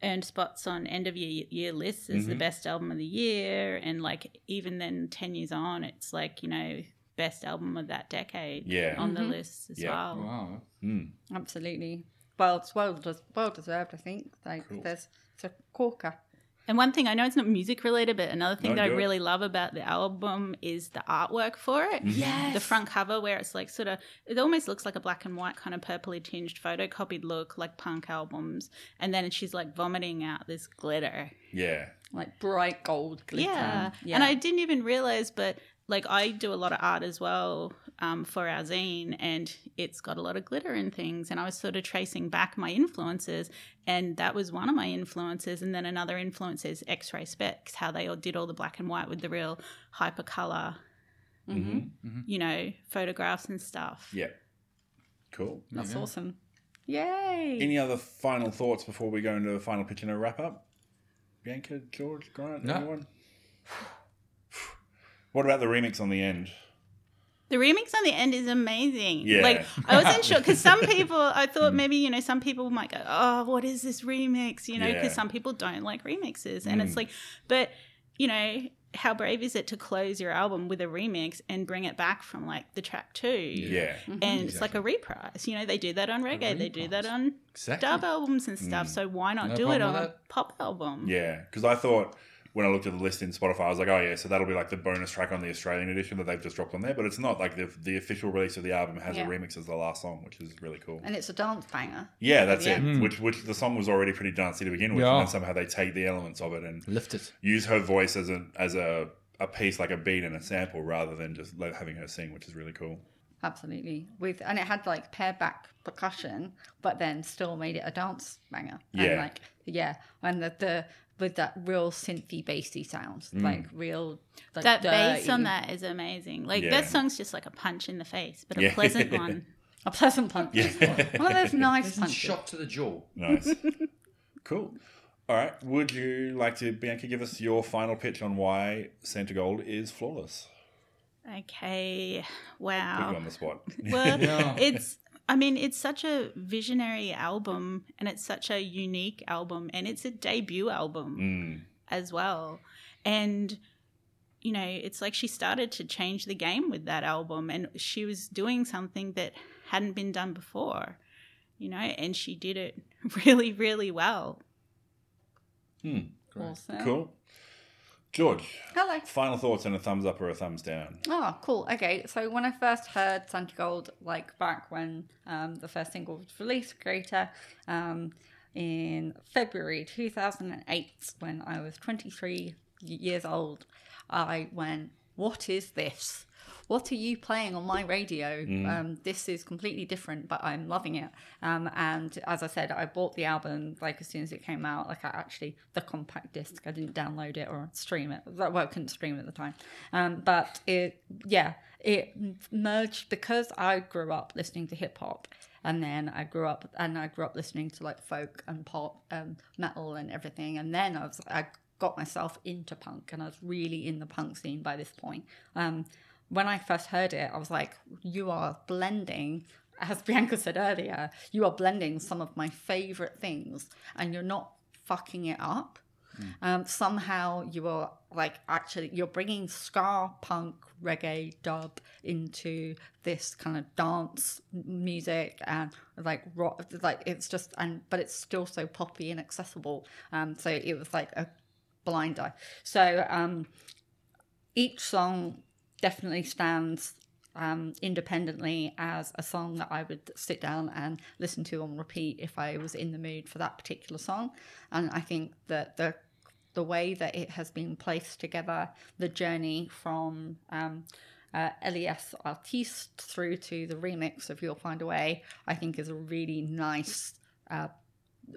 [SPEAKER 4] earned spots on end of year, year lists as the best album of the year. And, like, even then, 10 years on, it's like, you know, best album of that decade
[SPEAKER 1] Yeah.
[SPEAKER 4] on the lists as
[SPEAKER 1] Yeah.
[SPEAKER 4] well.
[SPEAKER 3] Wow.
[SPEAKER 1] Mm.
[SPEAKER 2] absolutely. Well, it's well, des- well deserved, I think. Like there's it's a corker.
[SPEAKER 4] And one thing I know it's not music related, but another thing
[SPEAKER 1] No,
[SPEAKER 4] that I
[SPEAKER 1] do it.
[SPEAKER 4] really love about the album is the artwork for it.
[SPEAKER 2] Yes.
[SPEAKER 4] The front cover, where it's like sort of, it almost looks like a black and white kind of purpley tinged photocopied look, like punk albums. And then she's like vomiting out this glitter.
[SPEAKER 1] Yeah.
[SPEAKER 2] like bright gold glitter.
[SPEAKER 4] Yeah. Yeah. And I didn't even realize, but like I do a lot of art as well um, for our zine, and it's got a lot of glitter and things. And I was sort of tracing back my influences, and that was one of my influences. And then another influence is X-Ray Spex, how they all did all the black and white with the real hypercolor, mm-hmm. Mm-hmm. Mm-hmm. you know, photographs and stuff.
[SPEAKER 1] Yeah. Cool.
[SPEAKER 2] that's awesome. Yay!
[SPEAKER 1] Any other final thoughts before we go into the final pitch and a wrap up? Bianca, George, Grant,
[SPEAKER 3] No.
[SPEAKER 1] anyone? What about the remix on the end?
[SPEAKER 4] The remix on the end is amazing.
[SPEAKER 1] Yeah.
[SPEAKER 4] Like I wasn't sure because some people, I thought mm. maybe you know some people might go, oh, what is this remix? You know, because
[SPEAKER 1] Yeah.
[SPEAKER 4] some people don't like remixes, and it's mm. like, but you know, how brave is it to close your album with a remix and bring it back from like the track two?
[SPEAKER 1] Yeah.
[SPEAKER 4] And it's like a reprise. You know, they do that on reggae, they do that on
[SPEAKER 3] Exactly.
[SPEAKER 4] dub albums and stuff. Mm. So why not
[SPEAKER 3] No
[SPEAKER 4] do it on a pop album?
[SPEAKER 1] Yeah. Because I thought when I looked at the list in Spotify, I was like, oh, yeah, so that'll be like the bonus track on the Australian edition that they've just dropped on there. But it's not like the, the official release of the album has
[SPEAKER 2] Yeah.
[SPEAKER 1] a remix as the last song, which is really cool.
[SPEAKER 2] and it's a dance banger.
[SPEAKER 1] Yeah, that's
[SPEAKER 2] Yeah.
[SPEAKER 1] it. Which which the song was already pretty dancey to begin with,
[SPEAKER 3] Yeah.
[SPEAKER 1] and then somehow they take the elements of it and
[SPEAKER 3] Lift it.
[SPEAKER 1] use her voice as a as a, a piece like a beat and a sample rather than just like, having her sing, which is really cool.
[SPEAKER 2] Absolutely. With and it had like pared back percussion, but then still made it a dance banger.
[SPEAKER 1] Yeah.
[SPEAKER 2] And like yeah, and the, the with that real synthy bassy sounds,
[SPEAKER 1] Mm.
[SPEAKER 2] like real like
[SPEAKER 4] That bass on that is amazing. Like
[SPEAKER 1] Yeah.
[SPEAKER 4] that song's just like a punch in the face, but a
[SPEAKER 1] Yeah.
[SPEAKER 4] pleasant one.
[SPEAKER 2] a pleasant punch.
[SPEAKER 1] Yeah.
[SPEAKER 2] One of those nice
[SPEAKER 3] Pleasant
[SPEAKER 2] punches.
[SPEAKER 3] shot to the jaw.
[SPEAKER 1] Nice. cool. All right. Would you like to, Bianca, give us your final pitch on why Santogold is flawless?
[SPEAKER 4] Okay.
[SPEAKER 1] Put
[SPEAKER 4] Wow.
[SPEAKER 1] you on the spot.
[SPEAKER 4] Well,
[SPEAKER 3] Yeah.
[SPEAKER 4] it's I mean, it's such a visionary album and it's such a unique album and it's a debut album
[SPEAKER 1] Mm.
[SPEAKER 4] as well. And you know, it's like she started to change the game with that album and she was doing something that hadn't been done before. You know, and she did it really really well.
[SPEAKER 2] Awesome.
[SPEAKER 1] Cool. George,
[SPEAKER 2] Hello.
[SPEAKER 1] final thoughts and a thumbs up or a thumbs down?
[SPEAKER 2] Oh, cool. Okay, so when I first heard Santogold, like back when um, the first single was released, Creator, um, in February 2008, when I was 23 years old, I went, What is this? What are you playing on my radio? Um, this is completely different, but I'm loving it. Um, and as I said, I bought the album like as soon as it came out. Like I actually the compact disc. I didn't download it or stream it. Well, I couldn't stream at the time. Um, but it, yeah, it merged because I grew up listening to hip hop, and then I grew up and I grew up listening to like folk and pop and metal and everything. And then I was I got myself into punk, and I was really in the punk scene by this point. Um, when I first heard it, I was like, you are blending, as Bianca said earlier, you are blending some of my favorite things and you're not fucking it up. Um, somehow you are like actually you're bringing ska punk reggae dub into this kind of dance music and like rock like it's just and but it's still so poppy and accessible. Um so it was like a blinder. So um each song definitely stands um, independently as a song that I would sit down and listen to on repeat if I was in the mood for that particular song. And I think that the the way that it has been placed together, the journey from um, uh, L.E.S. Artistes through to the remix of You'll Find a Way, I think is a really nice. Uh,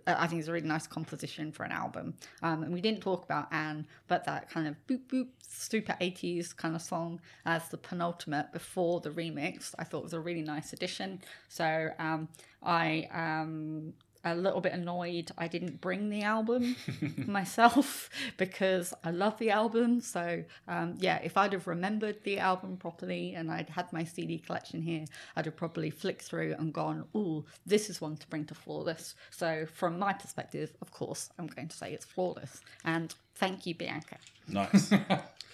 [SPEAKER 2] I think it's a really nice composition for an album. Um, and we didn't talk about Anne, but that kind of boop boop super 80s kind of song as the penultimate before the remix, I thought was a really nice addition. So um, I am a little bit annoyed I didn't bring the album myself because I love the album. So um, yeah, if I'd have remembered the album properly and I'd had my CD collection here, I'd have probably flicked through and gone, "Ooh, this is one to bring to Flawless." So from my perspective, of course, I'm going to say it's Flawless. And thank you, Bianca.
[SPEAKER 1] Nice.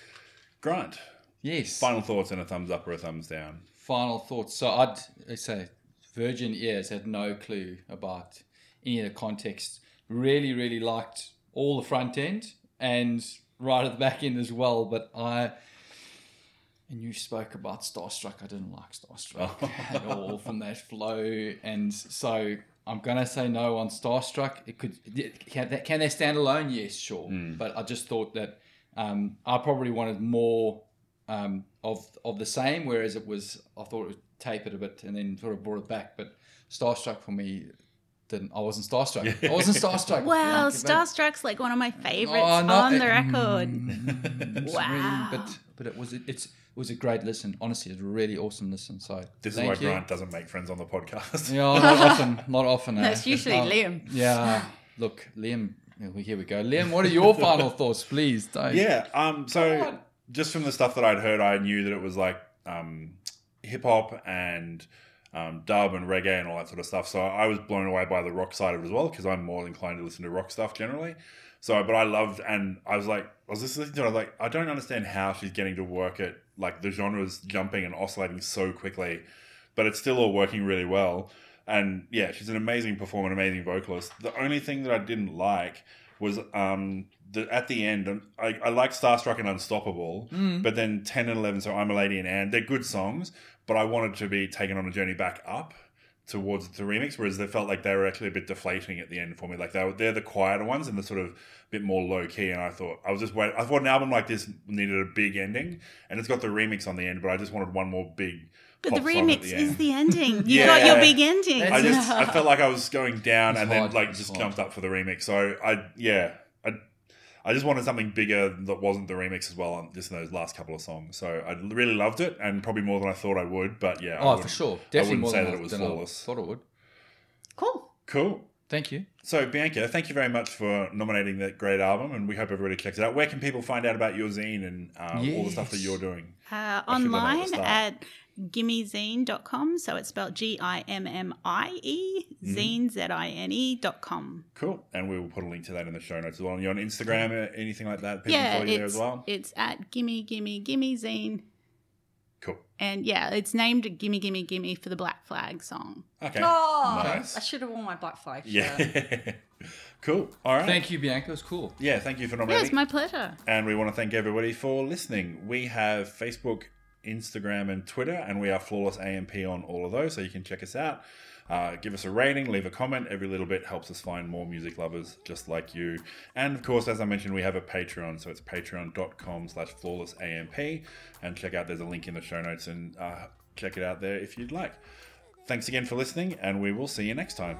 [SPEAKER 1] Grant,
[SPEAKER 3] Yes.
[SPEAKER 1] final thoughts and a thumbs up or a thumbs down.
[SPEAKER 3] final thoughts. So I'd I'd say Virgin Ears had no clue about any of the context. Really, really liked all the front end and right at the back end as well. But I and you spoke about Starstruck. I didn't like Starstruck at all from that flow, and so I'm gonna say no on Starstruck. It could can they, can they stand alone? Yes, sure. But I just thought that um, I probably wanted more um, of of the same, whereas it was I thought it would tape it a bit and then sort of brought it back. But Starstruck for me didn't. I wasn't starstruck. I wasn't starstruck.
[SPEAKER 4] Wow,
[SPEAKER 3] Like,
[SPEAKER 4] Starstruck's like one of my favorites
[SPEAKER 3] Oh, no,
[SPEAKER 4] on the
[SPEAKER 3] it-
[SPEAKER 4] record.
[SPEAKER 3] It's
[SPEAKER 4] Wow.
[SPEAKER 3] really- but but it was it's it was a great listen. Honestly, it was a really awesome listen. So
[SPEAKER 1] This
[SPEAKER 3] thank
[SPEAKER 1] is why
[SPEAKER 3] you.
[SPEAKER 1] Grant doesn't make friends on the podcast.
[SPEAKER 3] Yeah, not often. Not often.
[SPEAKER 2] No,
[SPEAKER 3] eh?
[SPEAKER 2] it's usually Liam.
[SPEAKER 3] Yeah. Look, Liam. Here we go. Liam, what are your final thoughts, please? Don't.
[SPEAKER 1] Yeah. Um. So
[SPEAKER 3] Come
[SPEAKER 1] just from the stuff that I'd heard, I knew that it was like um, hip hop and um, dub and reggae and all that sort of stuff. So I was blown away by the rock side of it as well because I'm more inclined to listen to rock stuff generally. So, but I loved, and I was like, I was just listening to it. I was like, I don't understand how she's getting to work it like the genres jumping and oscillating so quickly, but it's still all working really well. And yeah, she's an amazing performer, an amazing vocalist. The only thing that I didn't like was um the, at the end. I, I like Starstruck and Unstoppable, but then ten and eleven. So I'm a lady and Anne. They're good songs, but I wanted to be taken on a journey back up towards the remix, whereas they felt like they were actually a bit deflating at the end for me. Like they were, they're the quieter ones and the sort of bit more low key. And I thought I was just waiting. I thought an album like this needed a big ending, and it's got the remix on the end, but I just wanted one more big.
[SPEAKER 4] But the
[SPEAKER 1] pop song at
[SPEAKER 4] remix
[SPEAKER 1] the
[SPEAKER 4] is the ending. You
[SPEAKER 1] Yeah.
[SPEAKER 4] got your big ending.
[SPEAKER 3] That's-
[SPEAKER 1] I just I felt like I was going down
[SPEAKER 3] It's
[SPEAKER 1] and then like
[SPEAKER 3] It's
[SPEAKER 1] just
[SPEAKER 3] hard.
[SPEAKER 1] jumped up for the remix. So I yeah I I just wanted something bigger that wasn't the remix as well on just in those last couple of songs. So I really loved it and probably more than I thought I would. But yeah,
[SPEAKER 3] Oh, for
[SPEAKER 1] wouldn't-
[SPEAKER 3] sure.
[SPEAKER 1] I
[SPEAKER 3] Definitely
[SPEAKER 1] wouldn't
[SPEAKER 3] more
[SPEAKER 1] say
[SPEAKER 3] than
[SPEAKER 1] that
[SPEAKER 3] I-
[SPEAKER 1] it was
[SPEAKER 3] than I
[SPEAKER 1] flawless.
[SPEAKER 3] thought it would.
[SPEAKER 2] Cool.
[SPEAKER 1] Cool.
[SPEAKER 3] Thank you.
[SPEAKER 1] So Bianca, thank you very much for nominating that great album, and we hope everybody checks it out. Where can people find out about your zine and uh, all the stuff that you're doing?
[SPEAKER 4] Uh,
[SPEAKER 1] I should have done that at the
[SPEAKER 4] online at gimmiezine.com. So it's spelled G I M M I E,
[SPEAKER 1] Mm-hmm.
[SPEAKER 4] zine, Z I N E dot com.
[SPEAKER 1] Cool, and we will put a link to that in the show notes as well. And you're on Instagram, uh, anything like that? People
[SPEAKER 4] Yeah,
[SPEAKER 1] follow you there
[SPEAKER 4] it's,
[SPEAKER 1] as well.
[SPEAKER 4] it's at gimme, gimme, gimme zine.
[SPEAKER 1] Cool.
[SPEAKER 4] And yeah, it's named Gimme, Gimme, Gimme for the Black Flag song.
[SPEAKER 1] Okay.
[SPEAKER 2] Oh,
[SPEAKER 1] Nice.
[SPEAKER 2] I should have worn my Black Flag shirt.
[SPEAKER 1] Yeah. cool. All right.
[SPEAKER 3] Thank you, Bianca. It was cool.
[SPEAKER 1] Yeah, thank you for nominating.
[SPEAKER 4] Yeah, it's my pleasure.
[SPEAKER 1] and we want to thank everybody for listening. We have Facebook, Instagram, and Twitter, and we are Flawless AMP on all of those, so you can check us out. Uh, give us a rating, leave a comment. Every little bit helps us find more music lovers just like you. And of course, as I mentioned, we have a Patreon, so it's patreon.com slash flawless AMP. And check out, there's a link in the show notes, and uh, check it out there if you'd like. Thanks again for listening, and we will see you next time.